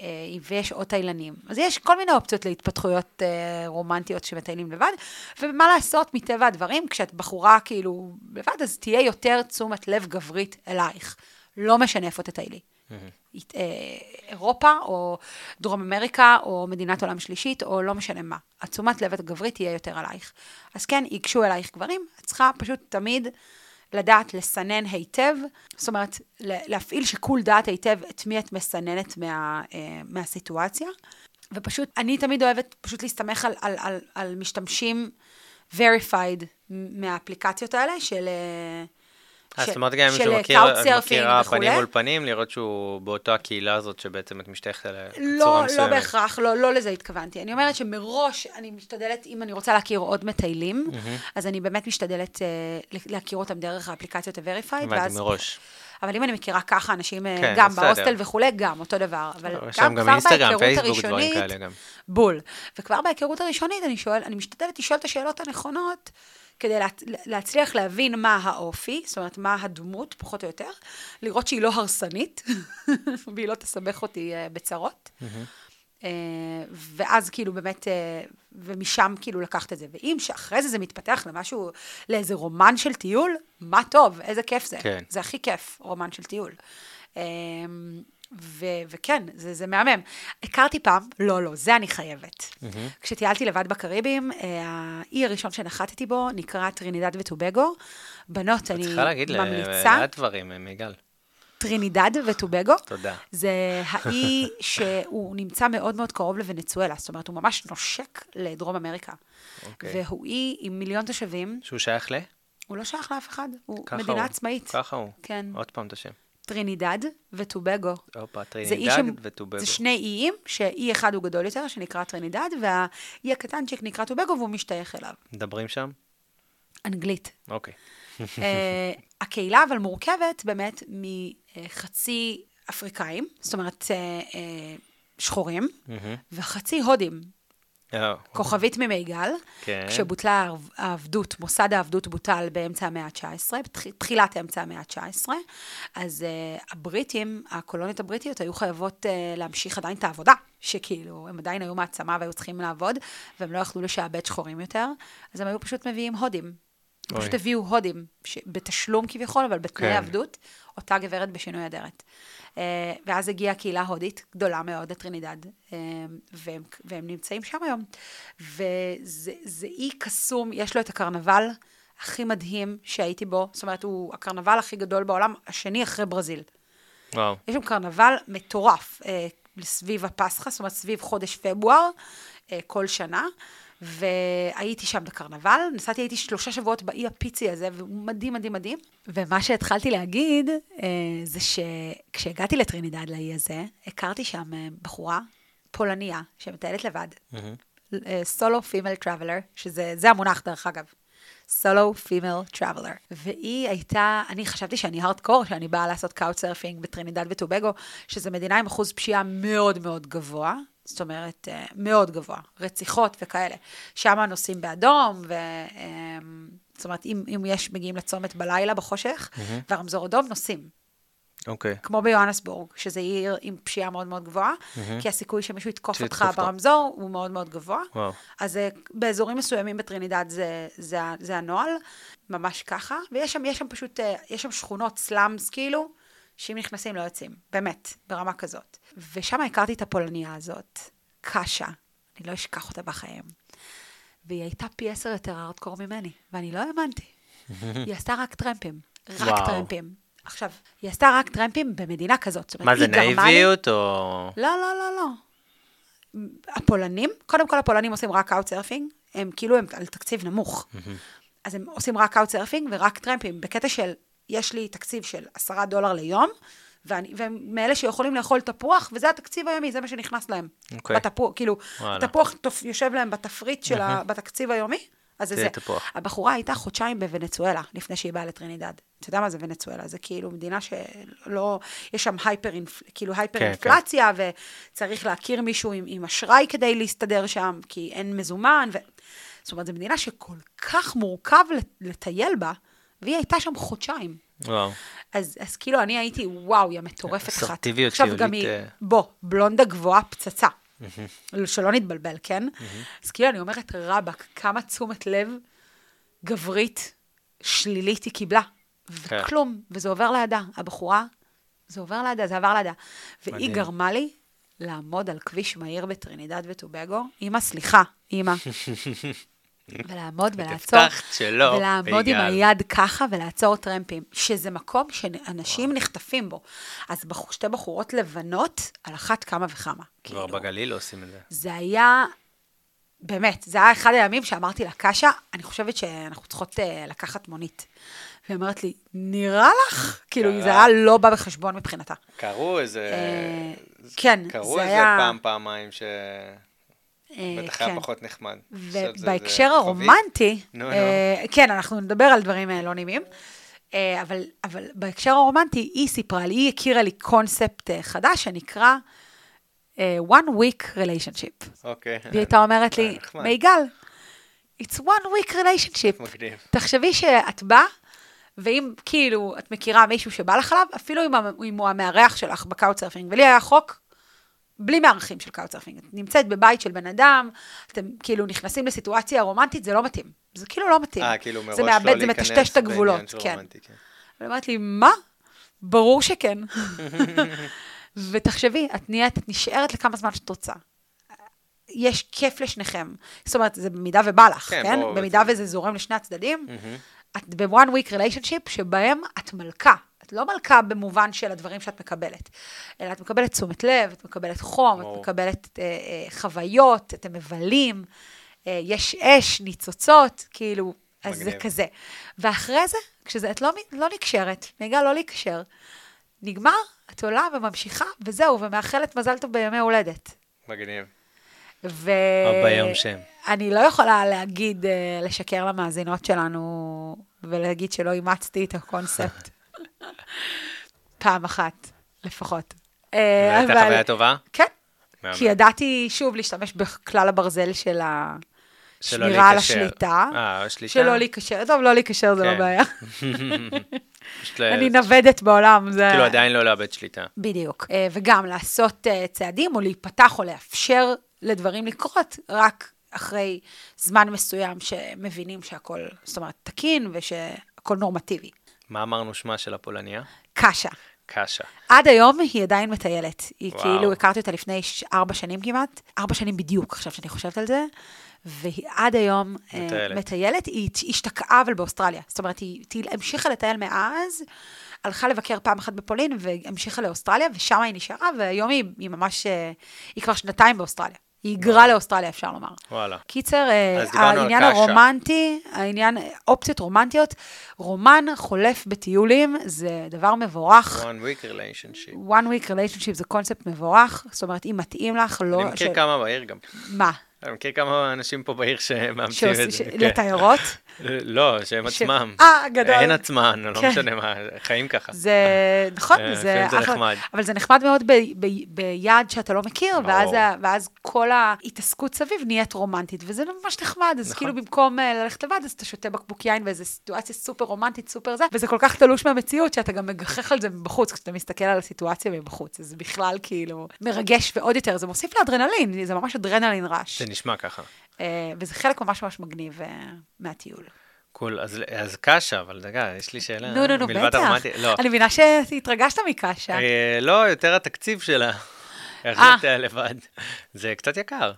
אה, ויש עוד תיילנים. אז יש כל מיני אופציות להתפתחויות אה, רומנטיות שמטיילים לבד, ומה לעשות, מטבע הדברים, כשאת בחורה כאילו לבד, אז תהיה יותר תשומת לב גברית אלייך. לא משנה איפה תטיילי. אה, אירופה, או דרום אמריקה, או מדינת עולם שלישית, או לא משנה מה. התשומת לב הגברית תהיה יותר עלייך. אז כן, ייגשו אלייך גברים, את צריכה פשוט תמיד לדעת לסנן היטב, זאת אומרת, להפעיל שיקול דעת היטב את מי את מסננת מה, אה, מהסיטואציה. ופשוט, אני תמיד אוהבת פשוט להסתמך על, על, על, על משתמשים verified מהאפליקציות האלה של... אה, אז של- זאת אומרת, גם אם מישהו מכיר, מכירה וכולי. פנים מול פנים, לראות שהוא באותה הקהילה הזאת שבעצם את משתייכת אליה בצורה לא, מסוימת. לא בהכרח, לא, לא לזה התכוונתי. אני אומרת שמראש אני משתדלת, אם אני רוצה להכיר עוד מטיילים, אז אני באמת משתדלת אה, להכיר אותם דרך האפליקציות ה-Verified, הבנתי מראש. אבל אם אני מכירה ככה אנשים אה, כן, גם בסדר. בהוסטל וכולי, גם אותו דבר. אבל שם גם כבר בהיכרות הראשונית, גם. בול. וכבר בהיכרות הראשונית אני שואל, אני משתדלת לשאול את השאלות הנכונות, כדי לה, להצליח להבין מה האופי, זאת אומרת, מה הדמות, פחות או יותר, לראות שהיא לא הרסנית, *laughs* והיא לא תסבך אותי אה, בצרות. אה, ואז כאילו באמת, אה, ומשם כאילו לקחת את זה. ואם שאחרי זה זה מתפתח למשהו, לאיזה רומן של טיול, מה טוב, איזה כיף זה. כן. זה הכי כיף, רומן של טיול. אה, ו- וכן, זה, זה מהמם. הכרתי פעם, לא, לא, זה אני חייבת. כשטיילתי לבד בקריבים, אה, האי הראשון שנחתתי בו נקרא טרינידד וטובגו. בנות, אני צריכה להגיד ממליצה, לאט דברים, מיגל. טרינידד וטובגו. תודה. זה האי שהוא נמצא מאוד מאוד קרוב לוונצואלה, זאת אומרת, הוא ממש נושק לדרום אמריקה. אוקיי. והוא אי עם מיליון תושבים, שהוא שייך ל? הוא לא שייך לאף אחד, הוא מדינה הוא. עצמאית. ככה הוא. כן. עוד פעם את השם. טרינידד וטובגו. הופה, טרינידד שם- וטובגו. זה שני איים, שאי אחד הוא גדול יותר, שנקרא טרינידד, והאי הקטנצ'יק נקרא טובגו, והוא משתייך אליו. מדברים שם? אנגלית. אוקיי. אה, הקהילה אבל מורכבת באמת מחצי אפריקאים, זאת אומרת אה, אה, שחורים, וחצי הודים. אה, כוכבית ממיגל, כן. כשבוטלה העב- העבדות, מוסד העבדות בוטל באמצע המאה ה-19, בתחילת אמצע המאה ה-19, אז uh, הבריטים, הקולוניות הבריטיות, היו חייבות uh, להמשיך עדיין את העבודה, שכאילו, הם עדיין היו מעצמה והיו צריכים לעבוד, והם לא יכלו לשעבד שחורים יותר, אז הם היו פשוט מביאים הודים. הם. פשוט הביאו הודים, ש... בתשלום כביכול, אבל בתנאי כן. עבדות, אותה גברת בשינוי אדרת. Uh, ואז הגיעה קהילה הודית גדולה מאוד לטרינידד, uh, והם, והם נמצאים שם היום. וזה זה אי קסום, יש לו את הקרנבל הכי מדהים שהייתי בו, זאת אומרת, הוא הקרנבל הכי גדול בעולם, השני אחרי ברזיל. וואו. יש שם קרנבל מטורף אה, סביב הפסחא, זאת אומרת, סביב חודש פברואר, אה, כל שנה. והייתי שם בקרנבל, נסעתי, הייתי שלושה שבועות באי הפיצי הזה, והוא מדהים, מדהים, מדהים. ומה שהתחלתי להגיד, אה, זה שכשהגעתי לטרינידד לאי הזה, הכרתי שם אה, בחורה פולניה, שמטיילת לבד, solo female traveler, שזה זה המונח דרך אגב. solo female traveler. והיא הייתה, אני חשבתי שאני הארדקור, שאני באה לעשות Couchsurfing בטרינידד וטובגו, שזו מדינה עם אחוז פשיעה מאוד מאוד גבוה. זאת אומרת, אה, מאוד גבוה, רציחות וכאלה. שם נוסעים באדום, ו... אמ, זאת אומרת, אם, אם יש, מגיעים לצומת בלילה בחושך, mm-hmm. והרמזור אדום, נוסעים. אוקיי. כמו ביוהנסבורג, שזה עיר עם פשיעה מאוד מאוד גבוהה, Mm-hmm. כי הסיכוי שמישהו יתקוף אותך. ברמזור הוא מאוד מאוד גבוה. וואו. אז אה, באזורים מסוימים בטרינידד זה, זה, זה הנוהל, ממש ככה, ויש שם, יש שם פשוט, אה, יש שם שכונות סלאמס כאילו, שאם נכנסים לא יוצאים, באמת, ברמה כזאת. ושם הכרתי את הפולניה הזאת, קשה, אני לא אשכח אותה בחיים. והיא הייתה פי עשר יותר הארדקור ממני, ואני לא האמנתי. *laughs* היא עשתה רק טרמפים, רק וואו. טרמפים. עכשיו, היא עשתה רק טרמפים במדינה כזאת. מה זה, נאיביות או... לא, לא, לא, לא. הפולנים, קודם כל הפולנים עושים רק Couchsurfing, הם כאילו הם על תקציב נמוך. אז הם עושים רק Couchsurfing ורק טרמפים, בקטע של, יש לי תקציב של עשרה דולר ליום, ואני, והם מאלה שיכולים לאכול תפוח, וזה התקציב היומי, זה מה שנכנס להם. אוקיי. בתפוח, כאילו, וואלה. תפוח תופ- יושב להם בתפריט של ה... בתקציב היומי, אז זה זה. תפוח. הבחורה הייתה חודשיים בוונצואלה, לפני שהיא באה לטרינידד. אתה יודע מה זה ונצואלה? זה כאילו מדינה שלא, יש שם הייפר, כאילו הייפר כן, אינפלציה, וצריך להכיר מישהו עם, עם אשראי כדי להסתדר שם, כי אין מזומן. ו... זאת אומרת, זו מדינה שכל כך מורכב לטייל בה, והיא הייתה שם חודשיים. וואו. אז, אז כאילו אני הייתי, וואו, היא המטורפת אחת. אסרטיביות עכשיו גם היא, אה. בוא, בלונדה גבוהה פצצה. שלא נתבלבל, כן? אז כאילו אני אומרת, רבאק, כמה תשומת לב גברית שלילית היא קיבלה. כן. וכלום, וזה עובר לידה. הבחורה, זה עובר לידה, זה עבר לידה. והיא. גרמה לי לעמוד על כביש מהיר בטרינידד וטובגו. אמא, סליחה, אמא. *laughs* ולעמוד ולעצור, הבטחת שלא, ולעמוד עם. היד ככה ולעצור טרמפים, שזה מקום שאנשים נחטפים בו. אז שתי בחורות לבנות, על אחת כמה וכמה. כבר כאילו. בגליל לא עושים את זה. זה היה, באמת, זה היה אחד הימים שאמרתי לה, קשה, אני חושבת שאנחנו צריכות uh, לקחת מונית. והיא אומרת לי, נראה לך? כאילו. זה היה לא בא בחשבון מבחינתה. קראו איזה... אה, כן, קראו זה איזה היה- פעם, פעמיים ש... אה, בטח כן. היה פחות נחמד. ובהקשר. הרומנטי. אה, כן, אנחנו נדבר על דברים אה, לא נעימים, אבל, אבל בהקשר הרומנטי, היא סיפרה לי, היא הכירה לי קונספט חדש שנקרא one week relationship. אוקיי. והיא הייתה אומרת לי. מיגל, it's one week relationship. מגניב. תחשבי שאת באה, ואם כאילו את מכירה מישהו שבא לך עליו, אפילו אם הוא המארח שלך ב Couchsurfing, ולי היה חוק בלי מארחים של Couchsurfing. את נמצאת בבית של בן אדם, אתם כאילו נכנסים לסיטואציה רומנטית, זה לא מתאים. זה כאילו לא מתאים. אה, כאילו מראש זה לא מאבד, זה להיכנס מטשטש את בעניין הגבולות, של כן. רומנטי, כן. והיא אמרת לי, מה? ברור שכן. *laughs* ותחשבי, את נהיית, את נשארת לכמה זמן שאת רוצה. יש כיף לשניכם. זאת אומרת, זה במידה ובא לך, כן, כן? במידה זה- וזה זורם לשני הצדדים, את ב-one week relationship שבהם את מלכה. את לא מלכה במובן של הדברים שאת מקבלת, אלא את מקבלת תשומת לב, את מקבלת חום, ברור. את מקבלת אה, אה, חוויות, אתם מבלים, אה, יש אש, ניצוצות, כאילו, אז זה. כזה. ואחרי זה, כשזה, את לא, לא נקשרת, נהיגה לא להיקשר, נגמר, את עולה וממשיכה, וזהו, ומאחלת מזל טוב בימי הולדת. מגניב. ו... או ביום שם. אני לא יכולה להגיד, אה, לשקר למאזינות שלנו ולהגיד שלא אימצתי את הקונספט. פעם אחת, לפחות. אה, והייתה אבל- חוויה טובה? כן. מהמם. כי ידעתי, שוב, להשתמש בכלל הברזל של שלא השמירה על. השליטה. אה, השליטה? שלא להיקשר. טוב, לא להיקשר זה לא כן. בעיה. *laughs* פשוט ל- אני נוודת בעולם. זה... כאילו עדיין לא לאבד שליטה. בדיוק. אה, וגם לעשות אה, צעדים או להיפתח או לאפשר לדברים לקרות רק אחרי זמן מסוים שמבינים שהכל, זאת אומרת, תקין ושהכל נורמטיבי. מה אמרנו שמה של הפולניה? קשה. קשה. עד היום היא עדיין מטיילת. היא וואו. כאילו, הכרתי אותה לפני ארבע שנים כמעט, ארבע שנים בדיוק, עכשיו שאני חושבת על זה, והיא עד היום אה, מטיילת. מטיילת. היא השתקעה אבל באוסטרליה. זאת אומרת, היא, היא המשיכה לטייל מאז, הלכה לבקר פעם אחת בפולין והמשיכה לאוסטרליה, ושם היא נשארה, והיום היא, היא ממש, אה, היא כבר שנתיים באוסטרליה. היא היגרה לאוסטרליה, אפשר לומר. וואלה. קיצר, אה, העניין. הרומנטי, העניין, אופציות רומנטיות, רומן חולף בטיולים זה דבר מבורך. one week relationship. one week relationship זה קונספט מבורך, זאת אומרת, אם מתאים לך, לא... אני מכיר כמה בעיר גם. מה? אני מכיר כמה אנשים פה בעיר שמאמצים את זה. כן. לתיירות? *laughs* לא, שהם עצמם. אה, גדול. הן עצמן, לא כן. משנה מה, חיים ככה. זה, נכון, אה, זה. נחמד. אבל זה נחמד מאוד ביעד שאתה לא מכיר. ואז, כל ההתעסקות סביב נהיית רומנטית, וזה ממש נחמד, אז נכון. כאילו במקום אה, ללכת לבד, אז אתה שותה בקבוק יין באיזו סיטואציה סופר רומנטית, סופר זה, וזה כל כך תלוש מהמציאות, שאתה גם מגחך על זה מבחוץ, כשאתה מסתכל על הסיטואציה מבחוץ, אז בכלל כאילו מרגש ועוד יותר, זה מוסיף לאדרנלין, זה ממש אדרנלין רעש, נשמע ככה. אה, וזה חלק ממש ממש מגניב אה, מהטיול. קול, אז, אז קשה, אבל דקה, יש לי שאלה. נו, נו, נו, בטח. הרומנטי- לא, אני מבינה שהתרגשת מקשה. אה, לא, יותר התקציב שלה. איך אה. אתה לבד. זה קצת יקר.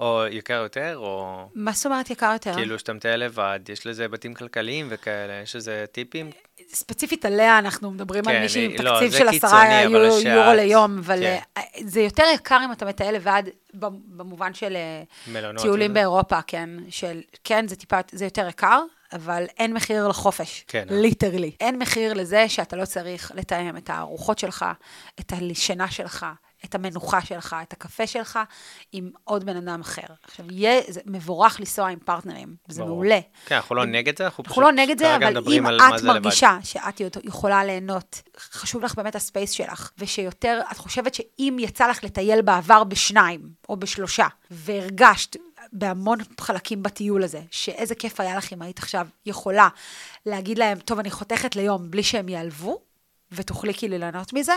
או יקר יותר, או מה זאת אומרת יקר יותר? כאילו שאתה מטייל לבד, יש לזה היבטים כלכליים וכאלה, יש איזה טיפים? ספציפית עליה אנחנו מדברים על כן, מישהי עם לא, תקציב של עשרה יורו, שאת- יורו ליום, אבל כן. אה, זה יותר יקר אם אתה מטייל לבד במובן של אה, מלונות טיולים וזה? באירופה, כן, של, כן, זה טיפה, זה יותר יקר, אבל אין מחיר לחופש, כן, אה? literally. אין מחיר לזה שאתה לא צריך לתאם את הארוחות שלך, את השינה שלך, את המנוחה שלך, את הקפה שלך, עם עוד בן אדם אחר. עכשיו, יהיה, זה מבורך לנסוע עם פרטנרים, זה ברור. מעולה. כן, אנחנו לא נגד זה, אנחנו פשוט אנחנו לא נגד זה, אבל אם את זה לבד. מרגישה שאת יכולה ליהנות, חשוב לך באמת ה space שלך, ושיותר, את חושבת שאם יצא לך לטייל בעבר בשניים או בשלושה, והרגשת בהמון חלקים בטיול הזה, שאיזה כיף היה לך אם היית עכשיו יכולה להגיד להם, טוב, אני חותכת ליום בלי שהם ייעלבו, ותוכלי כאילו ליהנות מזה,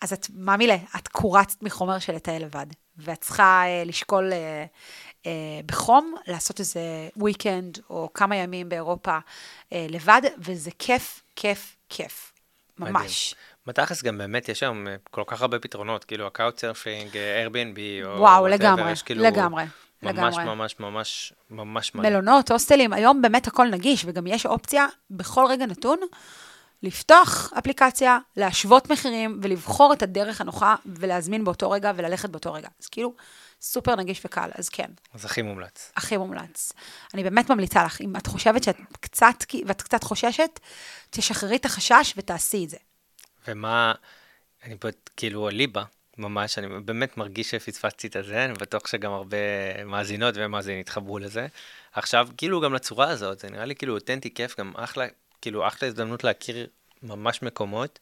אז את, מה מילה, את קורצת מחומר של לטייל לבד, ואת צריכה אה, לשקול אה, אה, בחום, לעשות איזה weekend או כמה ימים באירופה אה, לבד, וזה כיף, כיף, כיף. ממש. בתכלס גם באמת יש היום אה, כל כך הרבה פתרונות, כאילו ה Couchsurfing, Airbnb, או וואו, whatever, לגמרי, יש כאילו לגמרי, ממש לגמרי. ממש ממש ממש מלא. מלונות, הוסטלים, היום באמת הכל נגיש, וגם יש אופציה בכל רגע נתון לפתוח אפליקציה, להשוות מחירים ולבחור את הדרך הנוחה ולהזמין באותו רגע וללכת באותו רגע. אז כאילו, סופר נגיש וקל, אז כן, אז הכי מומלץ. הכי מומלץ. אני באמת ממליצה לך, אם את חושבת שאת קצת, ואת קצת חוששת, תשחררי את החשש ותעשי את זה. ומה, אני פה כאילו ליבה, ממש, אני באמת מרגיש שפספסתי את הזה, אני בטוח שגם הרבה מאזינות ומאזינים יתחברו לזה. עכשיו, כאילו גם לצורה הזאת, זה נראה לי כאילו אותנטי, כיף, גם אחלה, כאילו אחלה הזדמנות להכיר ממש מקומות,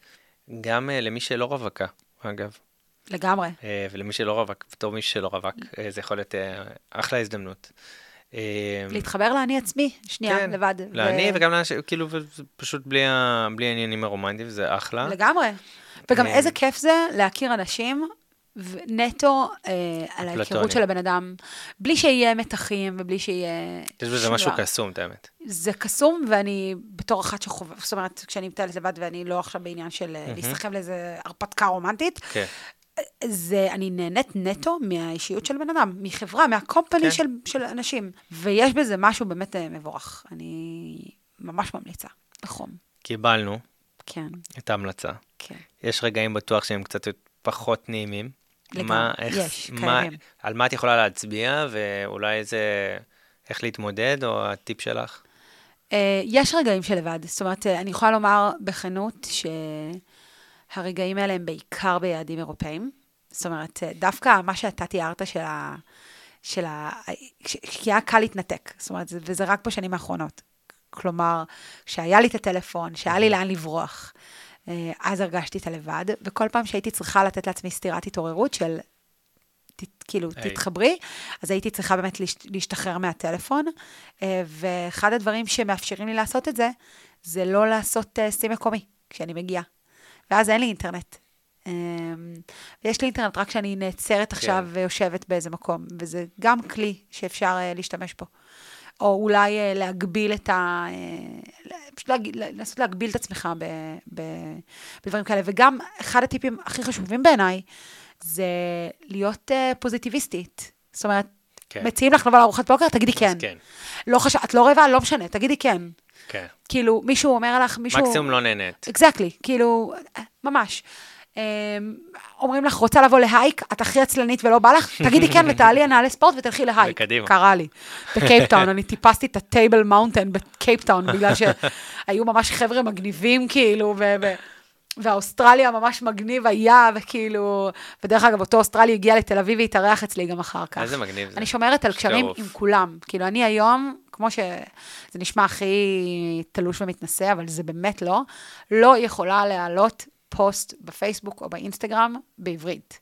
גם uh, למי שלא רווקה, אגב, לגמרי. uh, ולמי שלא רווק, בתור מי שלא רווק, uh, זה יכול להיות uh, אחלה הזדמנות. להתחבר לאני עצמי, שנייה, כן, לבד. לאני ו- וגם לאנשים, כאילו, פשוט בלי, ה... בלי העניינים הרומנטיים, זה אחלה. לגמרי. וגם אה, איזה כיף זה להכיר אנשים נטו אה, על ההיכרות. של הבן אדם, בלי שיהיה מתחים ובלי שיהיה... יש בזה משהו. קסום, את האמת. זה קסום, ואני בתור אחת שחווה, זאת אומרת, כשאני מטיילת לבד ואני לא עכשיו בעניין של אה, להסתחב לאיזה הרפתקה רומנטית, כן. זה, אני נהנית נטו מהאישיות של בן אדם, מחברה, מהקומפני כן. של, של אנשים. ויש בזה משהו באמת אה, מבורך. אני ממש ממליצה, בחום. קיבלנו כן, את ההמלצה. כן. יש רגעים בטוח שהם קצת פחות נעימים. מה, איך, יש, מה, קיימים. על מה את יכולה להצביע, ואולי איזה, איך להתמודד, או הטיפ שלך? אה, יש רגעים של לבד, זאת אומרת, אה, אני יכולה לומר בכנות שהרגעים האלה הם בעיקר ביעדים אירופאים. זאת אומרת, אה, דווקא מה שאתה תיארת של ה... של ה... כי היה קל להתנתק, זאת אומרת, זה- וזה רק בשנים האחרונות. כלומר, כשהיה לי את הטלפון, שהיה לי לאן לברוח, אז הרגשתי את הלבד, וכל פעם שהייתי צריכה לתת לעצמי סטירת התעוררות של, ת, כאילו, היי. תתחברי, אז הייתי צריכה באמת להש, להשתחרר מהטלפון, אה, ואחד הדברים שמאפשרים לי לעשות את זה, זה לא לעשות אה, שיא מקומי כשאני מגיעה. ואז אין לי אינטרנט. אה, ויש לי אינטרנט רק כשאני נעצרת עכשיו ויושבת באיזה מקום, וזה גם כלי שאפשר אה, להשתמש בו. או אולי אה, להגביל את ה... אה, פשוט להג- לנסות להגביל את עצמך ב, ב, בדברים כאלה. וגם אחד הטיפים הכי חשובים בעיניי, זה להיות אה, פוזיטיביסטית. זאת אומרת, כן. מציעים לך לבוא לארוחת בוקר, תגידי כן. כן, לא חשב, את לא רעבה, לא משנה, תגידי כן. כן. כאילו, מישהו אומר לך, מישהו... מקסימום לא נהנית. אקזקטלי, כאילו, ממש. אמ, אומרים לך, רוצה לבוא ל hike, את הכי עצלנית ולא בא לך, *laughs* תגידי כן ותעלי הנעלי ספורט ותלכי ל hike. וקדימה. קרה לי. בקייפטאון, אני טיפסתי את ה Table Mountain בקייפטאון, *laughs* בגלל שהיו ממש חבר'ה מגניבים, כאילו, ו... והאוסטרלי ממש מגניב היה, וכאילו, ודרך אגב, אותו אוסטרלי הגיע לתל אביב והתארח אצלי גם אחר כך. איזה מגניב זה. אני שומרת על קשרים. עם כולם. כאילו, אני היום, כמו שזה נשמע הכי תלוש ומתנשא, אבל זה באמת לא, לא יכולה להעלות פוסט בפייסבוק או באינסטגרם בעברית.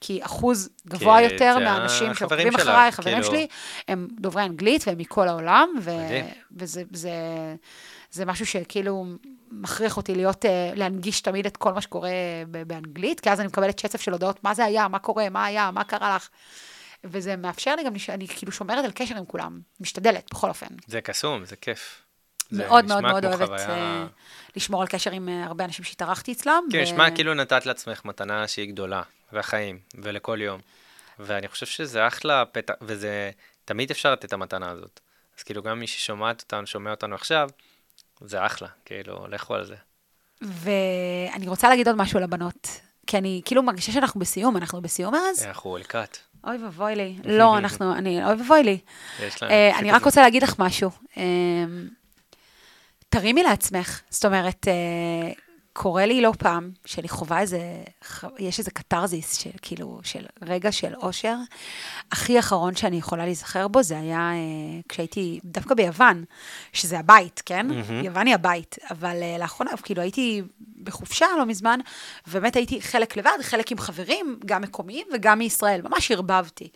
כי אחוז גבוה כי יותר זה מהאנשים שעוקבים אחריי, חברים כאילו. שלי, הם דוברי אנגלית והם מכל העולם, ו-. וזה זה, זה משהו שכאילו מכריח אותי להיות, אה, להנגיש תמיד את כל מה שקורה באנגלית, כי אז אני מקבלת שצף של הודעות, מה זה היה, מה קורה, מה היה, מה קרה לך. וזה מאפשר לי גם, אני כאילו שומרת על קשר עם כולם, משתדלת, בכל אופן. זה קסום, זה כיף. מאוד מאוד מאוד אוהבת חוויה- אה, לשמור על קשר עם אה, הרבה אנשים שהתארחתי אצלם. כן, ו- נשמע כאילו נתת לעצמך מתנה שהיא גדולה, לחיים, ולכל יום. ואני חושב שזה אחלה פתח, וזה, תמיד אפשר לתת את המתנה הזאת. אז כאילו, גם מי ששומעת אותנו, שומע אותנו עכשיו, זה אחלה, כאילו, לכו על זה. ואני רוצה להגיד עוד משהו לבנות, כי אני כאילו מרגישה שאנחנו בסיום, אנחנו בסיום אז? אנחנו לקראת. אוי ואבוי לי. לא, אנחנו, אני, אוי ואבוי לי. יש להם... אה, אני רק רוצה להגיד לך משהו. תרימי לעצמך. זאת אומרת, אה, קורה לי לא פעם שאני חווה איזה, יש איזה קתרזיס של כאילו, של רגע של אושר. הכי אחרון שאני יכולה להיזכר בו, זה היה אה, כשהייתי דווקא ביוון, שזה הבית, כן? יוון היא הבית. אבל אה, לאחרונה, כאילו הייתי בחופשה לא מזמן, ובאמת הייתי חלק לבד, חלק עם חברים, גם מקומיים וגם מישראל. ממש ערבבתי.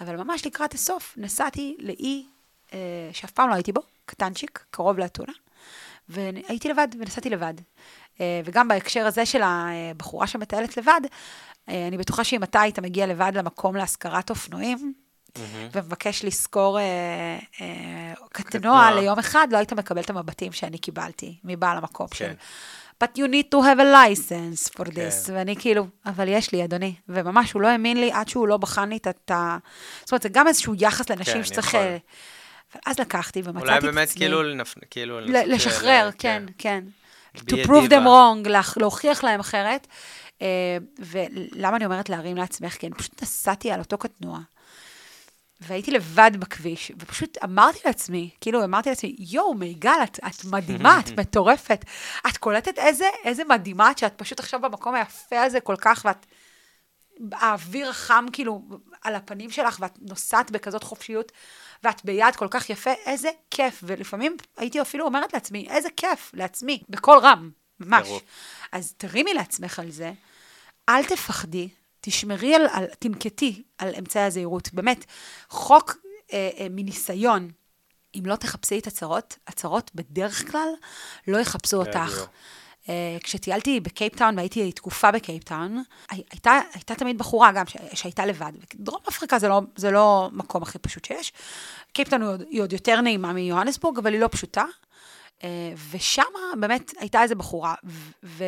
אבל ממש לקראת הסוף נסעתי לאי אה, שאף פעם לא הייתי בו, קטנצ'יק, קרוב לאתונה, והייתי לבד, ונסעתי לבד. אה, וגם בהקשר הזה של הבחורה שמטיילת לבד, אה, אני בטוחה שאם אתה היית מגיע לבד למקום להשכרת אופנועים, ומבקש לשכור אה, אה, קטנוע. ליום אחד, לא היית מקבל את המבטים שאני קיבלתי מבעל המקום כן. של... But you need to have a license for כן. this. ואני כאילו, אבל יש לי, אדוני. וממש, הוא לא האמין לי עד שהוא לא בחן לי את ה... זאת אומרת, זה גם איזשהו יחס לנשים כן, שצריך... יכול. אז לקחתי ומצאתי את אולי עצמי... באמת כאילו, לנפ... כאילו... לשחרר, כן, כן. Be To prove them wrong, להכ- להוכיח להם אחרת. אה, ולמה אני אומרת להרים לעצמך? כי אני פשוט נסעתי על אותו קטנוע. והייתי לבד בכביש, ופשוט אמרתי לעצמי, כאילו אמרתי לעצמי, יואו, מיגל, את, את מדהימה, את *laughs* מטורפת. את קולטת איזה, איזה מדהימה את, שאת פשוט עכשיו במקום היפה הזה כל כך, ואת... האוויר החם כאילו על הפנים שלך, ואת נוסעת בכזאת חופשיות, ואת ביד כל כך יפה, איזה כיף. ולפעמים הייתי אפילו אומרת לעצמי, איזה כיף, לעצמי, בקול רם, ממש. טירוף. אז תרימי לעצמך על זה, אל תפחדי, תשמרי על, על תנקטי על אמצעי הזהירות. באמת, חוק אה, אה, מניסיון, אם לא תחפשי את הצרות, הצרות בדרך כלל לא יחפשו אותך. Uh, כשטיילתי בקייפטאון, והייתי תקופה בקייפטאון, הי- הייתה, הייתה תמיד בחורה גם ש, שהייתה לבד. דרום אפריקה זה לא, זה לא מקום הכי פשוט שיש. קייפטאון היא עוד, היא עוד יותר נעימה מיוהנסבורג, אבל היא לא פשוטה. Uh, ושם באמת הייתה איזו בחורה, ו, ו,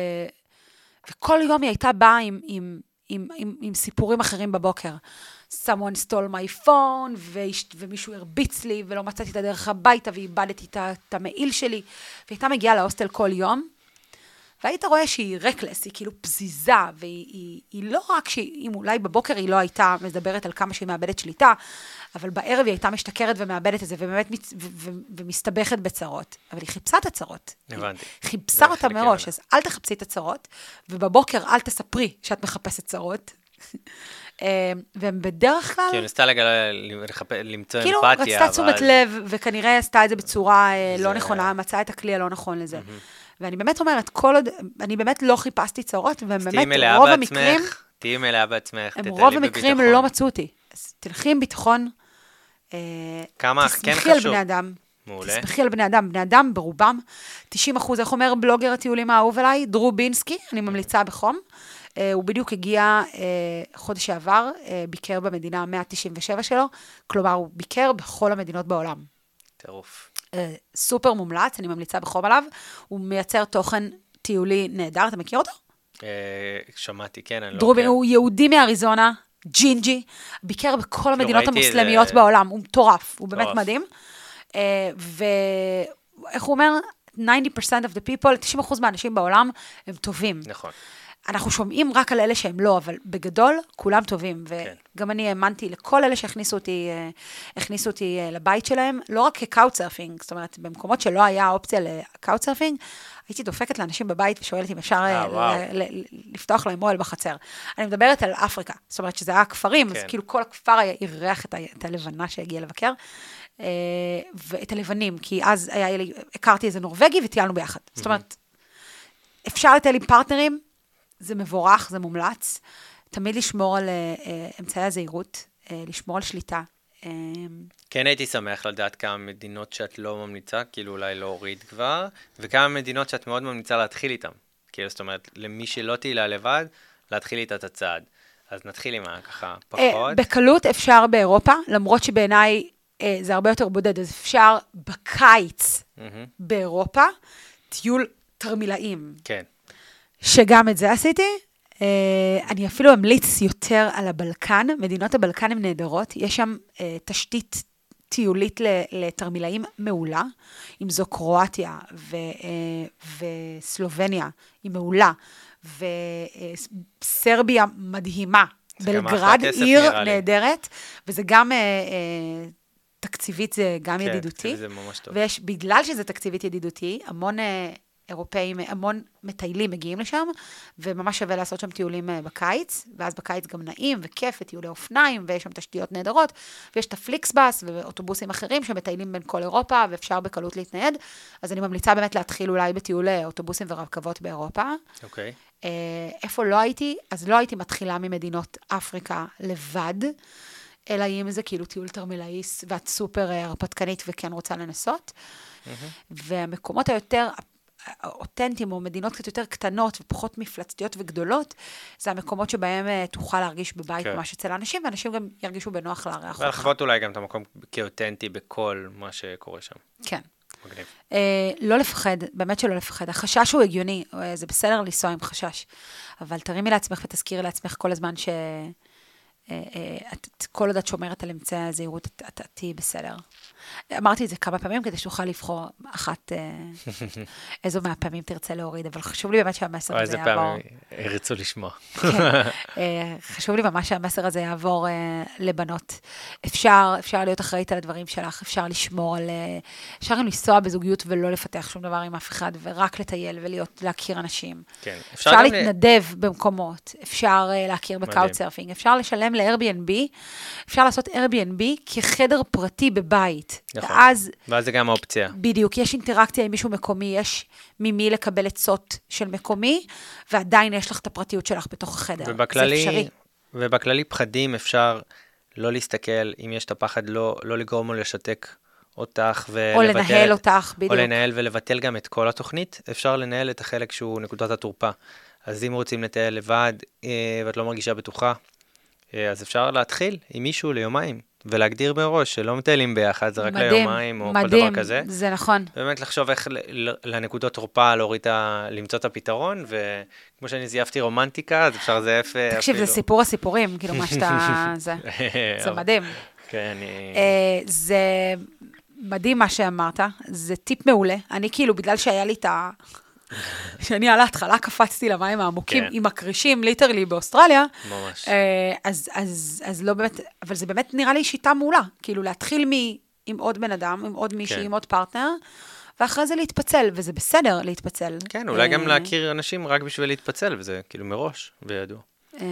וכל יום היא הייתה באה עם, עם, עם, עם, עם סיפורים אחרים בבוקר. someone stole my phone, ואיש, ומישהו הרביץ לי, ולא מצאתי את הדרך הביתה, ואיבדתי את המעיל שלי. והיא הייתה מגיעה להוסטל כל יום, והיית רואה שהיא רקלס, היא כאילו פזיזה, והיא היא, היא לא רק שאם אולי בבוקר היא לא הייתה מדברת על כמה שהיא מאבדת שליטה, אבל בערב היא הייתה משתכרת ומאבדת את זה, ובאמת מצ, ו, ו, ומסתבכת בצרות. אבל היא חיפשה את הצרות. הבנתי. היא חיפשה אותה מראש. אז אל תחפשי את הצרות, ובבוקר אל תספרי שאת מחפשת צרות. *laughs* אה, והם בדרך כלל... כאילו, ניסתה לגל- לחפ- למצוא כאילו, אמפתיה, רצתה תשומת לב, וכנראה עשתה את זה בצורה אה, לא נכונה, מצאה את הכלי הלא נכון לזה. ואני באמת אומרת, כל עוד, אני באמת לא חיפשתי צרות, תהיי ובאמת, רוב המקרים, בעצמך, תהיי מלאה בעצמך, הם תטיילי רוב המקרים בביטחון. לא מצאו אותי. אז תלכי עם ביטחון, אה, כמה כן תסמכי על חשוב. בני אדם. מעולה. תסמכי על בני אדם. בני אדם ברובם, 90 אחוז, איך אומר בלוגר הטיולים האהוב עליי? דרו בינסקי, אני ממליצה בחום. אה, הוא בדיוק הגיע אה, חודש שעבר, אה, ביקר במדינה ה-197 שלו, כלומר, הוא ביקר בכל המדינות בעולם. טירוף. אה, סופר מומלץ, אני ממליצה בחום עליו. הוא מייצר תוכן טיולי נהדר, אתה מכיר אותו? אה, שמעתי, כן, אני לא... דרובין, עוקב. הוא יהודי מאריזונה, ג'ינג'י, ביקר בכל המדינות ראיתי המוסלמיות בעולם, הוא מטורף, הוא באמת. מדהים. אה, ואיך הוא אומר? 90% of the people, 90% מהאנשים בעולם הם טובים. נכון. אנחנו שומעים רק על אלה שהם לא, אבל בגדול, כולם טובים. כן. וגם אני האמנתי לכל אלה שהכניסו אותי, אה, הכניסו אותי אה, לבית שלהם, לא רק כ-Couchsurfing, זאת אומרת, במקומות שלא היה אופציה ל-Couchsurfing, הייתי דופקת לאנשים בבית ושואלת אם אפשר אה, אה. ל- ל- לפתוח להם אוהל בחצר. אני מדברת על אפריקה, זאת אומרת שזה היה כפרים, אז כן. כאילו כל הכפר היה אירח את, ה- את הלבנה שהגיעה לבקר, ואת הלבנים, כי אז היה לי, הכרתי איזה נורבגי וטיילנו ביחד. זאת אומרת, אפשר לטייל עם פרטנרים, זה מבורך, זה מומלץ. תמיד לשמור על אה, אמצעי הזהירות, אה, לשמור על שליטה. כן הייתי שמח לדעת כמה מדינות שאת לא ממליצה, כאילו אולי להוריד כבר, וכמה מדינות שאת מאוד ממליצה להתחיל איתן. כאילו, זאת אומרת, למי שלא תהילה לבד, להתחיל איתה את הצעד. אז נתחיל עם הככה אה, פחות. בקלות אפשר באירופה, למרות שבעיניי אה, זה הרבה יותר בודד, אז אפשר בקיץ מהמם. באירופה, טיול תרמילאים, כן. שגם את זה עשיתי. אה, אני אפילו אמליץ יותר על הבלקן, מדינות הבלקן הן נהדרות, יש שם אה, תשתית טיולית לתרמילאים מעולה, אם זו קרואטיה ו, אה, וסלובניה, היא מעולה, וסרביה מדהימה, זה גם בלגרד, עיר. נהדרת, וזה גם אה, אה, תקציבית, זה גם כן, ידידותי. זה ממש טוב. ויש, בגלל שזה תקציבית ידידותי, המון אירופאים, המון מטיילים מגיעים לשם, וממש שווה לעשות שם טיולים אה, בקיץ, ואז בקיץ גם נעים וכיף, וטיולי אופניים, ויש שם תשתיות נהדרות, ויש את הפליקסבאס ואוטובוסים אחרים שמטיילים בין כל אירופה, ואפשר בקלות להתנייד. אז אני ממליצה באמת להתחיל אולי בטיול אה, אוטובוסים ורכבות באירופה. אוקיי. אה, איפה לא הייתי? אז לא הייתי מתחילה ממדינות אפריקה לבד, אלא אם זה כאילו טיול תרמילאיס, ואת סופר אה, הרפתקנית וכן רוצה לנסות. והמקומות היותר אותנטיים, או מדינות קצת יותר קטנות ופחות מפלצתיות וגדולות, זה המקומות שבהם אה, תוכל להרגיש בבית כן. ממש אצל האנשים, ואנשים גם ירגישו בנוח לארח אותך. ולחוות אולי גם את המקום כאותנטי בכל מה שקורה שם. כן. מגניב. אה, לא לפחד, באמת שלא לפחד. החשש הוא הגיוני, אה, זה בסדר לנסוע עם חשש, אבל תרימי לעצמך ותזכירי לעצמך כל הזמן ש... אה, אה, את, כל עוד את שומרת על אמצעי הזהירות, את, תהיי בסדר. אמרתי את זה כמה פעמים כדי שתוכל לבחור אחת, אה, *laughs* איזו מהפעמים תרצה להוריד, אבל חשוב לי באמת שהמסר או הזה איזה יעבור. פעם ירצו לשמוע. כן. *laughs* אה, חשוב לי ממש שהמסר הזה יעבור אה, לבנות. אפשר, אפשר להיות אחראית על הדברים שלך, אפשר לשמור על... אפשר גם לנסוע בזוגיות ולא לפתח שום דבר עם אף אחד, ורק לטייל ולהיות, להכיר אנשים. כן. אפשר, ל- להתנדב במקומות, אפשר להכיר. ב-Couchsurfing, אפשר לשלם ל-Airbnb, אפשר לעשות Airbnb כחדר פרטי בבית. נכון. ואז ואז זה גם האופציה. בדיוק, יש אינטראקציה עם מישהו מקומי, יש ממי לקבל עצות של מקומי, ועדיין יש לך את הפרטיות שלך בתוך החדר. זה ובכללי, אפשרי. ובכללי פחדים אפשר לא להסתכל, אם יש את הפחד, לא, לא לגרום לו לשתק אותך או ולבטל... לנהל את- אותך, בדיוק. או לנהל ולבטל גם את כל התוכנית, אפשר לנהל את החלק שהוא נקודת התורפה. אז אם רוצים לטייל לבד אה, ואת לא מרגישה בטוחה, אה, אז אפשר להתחיל עם מישהו ליומיים, ולהגדיר מראש שלא מטיילים ביחד, זה רק מדהים, ליומיים או כל מדהים, דבר כזה. זה נכון. באמת לחשוב איך לנקודות תורפה להוריד את ה... למצוא את הפתרון, וכמו שאני זייפתי רומנטיקה, אז אפשר לזייף אה, תקשיב, זה אפילו- סיפור הסיפורים, כאילו, מה שאתה... *laughs* זה, זה מדהים. כן, אני... אה, זה מדהים מה שאמרת, זה טיפ מעולה. אני כאילו, בגלל שהיה לי את ה... שאני על ההתחלה קפצתי למים העמוקים כן. עם הכרישים, literally באוסטרליה, ממש. אה, אז, אז, אז לא באמת, אבל זה באמת נראה לי שיטה מעולה. כאילו, להתחיל מ, עם עוד בן אדם, עם עוד מישהי, כן. עם עוד פרטנר, ואחרי זה להתפצל, וזה בסדר להתפצל. כן, אולי גם אה, להכיר אנשים רק בשביל להתפצל, וזה כאילו מראש, וידוע. אה,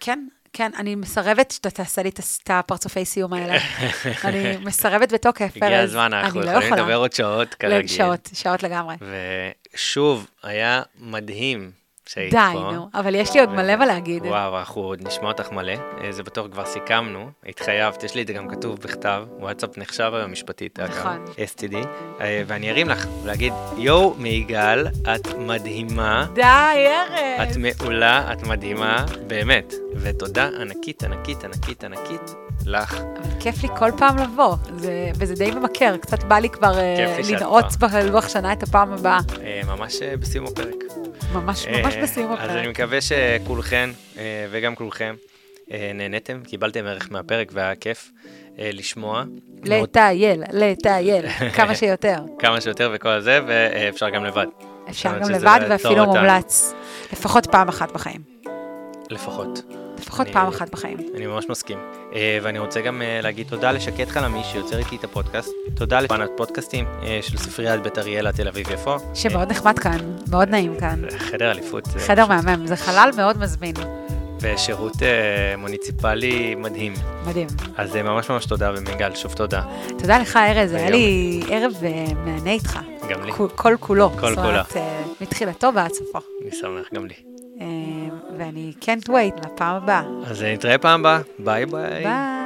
כן, כן, אני מסרבת שאתה תעשה לי את הפרצופי סיום האלה. *laughs* אני מסרבת בתוקף, הגיע. הזמן, אנחנו לא יכולים. לדבר עוד שעות, לא, כרגיל. שעות, שעות לגמרי. ושוב, היה מדהים שהיית די, פה. נו, אבל יש לי עוד מלא מה להגיד. וואו, אנחנו עוד נשמע אותך מלא, אה, זה בטוח כבר סיכמנו, התחייבת, יש לי את זה גם כתוב בכתב, וואטסאפ נחשב היום משפטית, אגב, נכון. STD, אה, ואני ארים לך, להגיד, יואו, מיגאל, את מדהימה, די, ארז. את מעולה, את מדהימה, באמת, ותודה ענקית, ענקית, ענקית, ענקית, לך. אבל כיף לי כל פעם לבוא, זה- וזה די ממכר, קצת בא לי כבר אה, לנעוץ בלוח שנה את הפעם הבאה. אה, ממש אה, בסיום הפרק. ממש ממש בסיום אז אני הפרק. מקווה שכולכן, וגם כולכם, נהניתם, קיבלתם ערך מהפרק והיה כיף לשמוע. לטייל, לטייל, כמה שיותר. *laughs* כמה שיותר וכל זה, ואפשר גם לבד. אפשר גם לבד ואפילו. מומלץ. לפחות פעם אחת בחיים. לפחות. לפחות אני- פעם אחת בחיים. אני ממש מסכים. אה, ואני רוצה גם אה, להגיד תודה לשקד חלמי שיוצר איתי את הפודקאסט. תודה לפאנת פודקאסטים אה, של ספריית בית אריאלה תל אביב יפו. שמאוד נחמד כאן, מאוד נעים כאן. חדר אליפות. חדר מהמם, זה חלל מאוד מזמין. ושירות אה, מוניציפלי מדהים. מדהים. אז אה, ממש ממש תודה, ומיגל, שוב תודה. תודה לך, ארז, היה לי ערב אה, מהנה איתך. גם לי. כל- כל כולו. כל זאת אומרת, מתחילתו ועד סופו. אני שמח, גם לי. אה, ואני can't wait לפעם הבאה. אז אה, נתראה פעם הבאה. ביי ביי. ביי.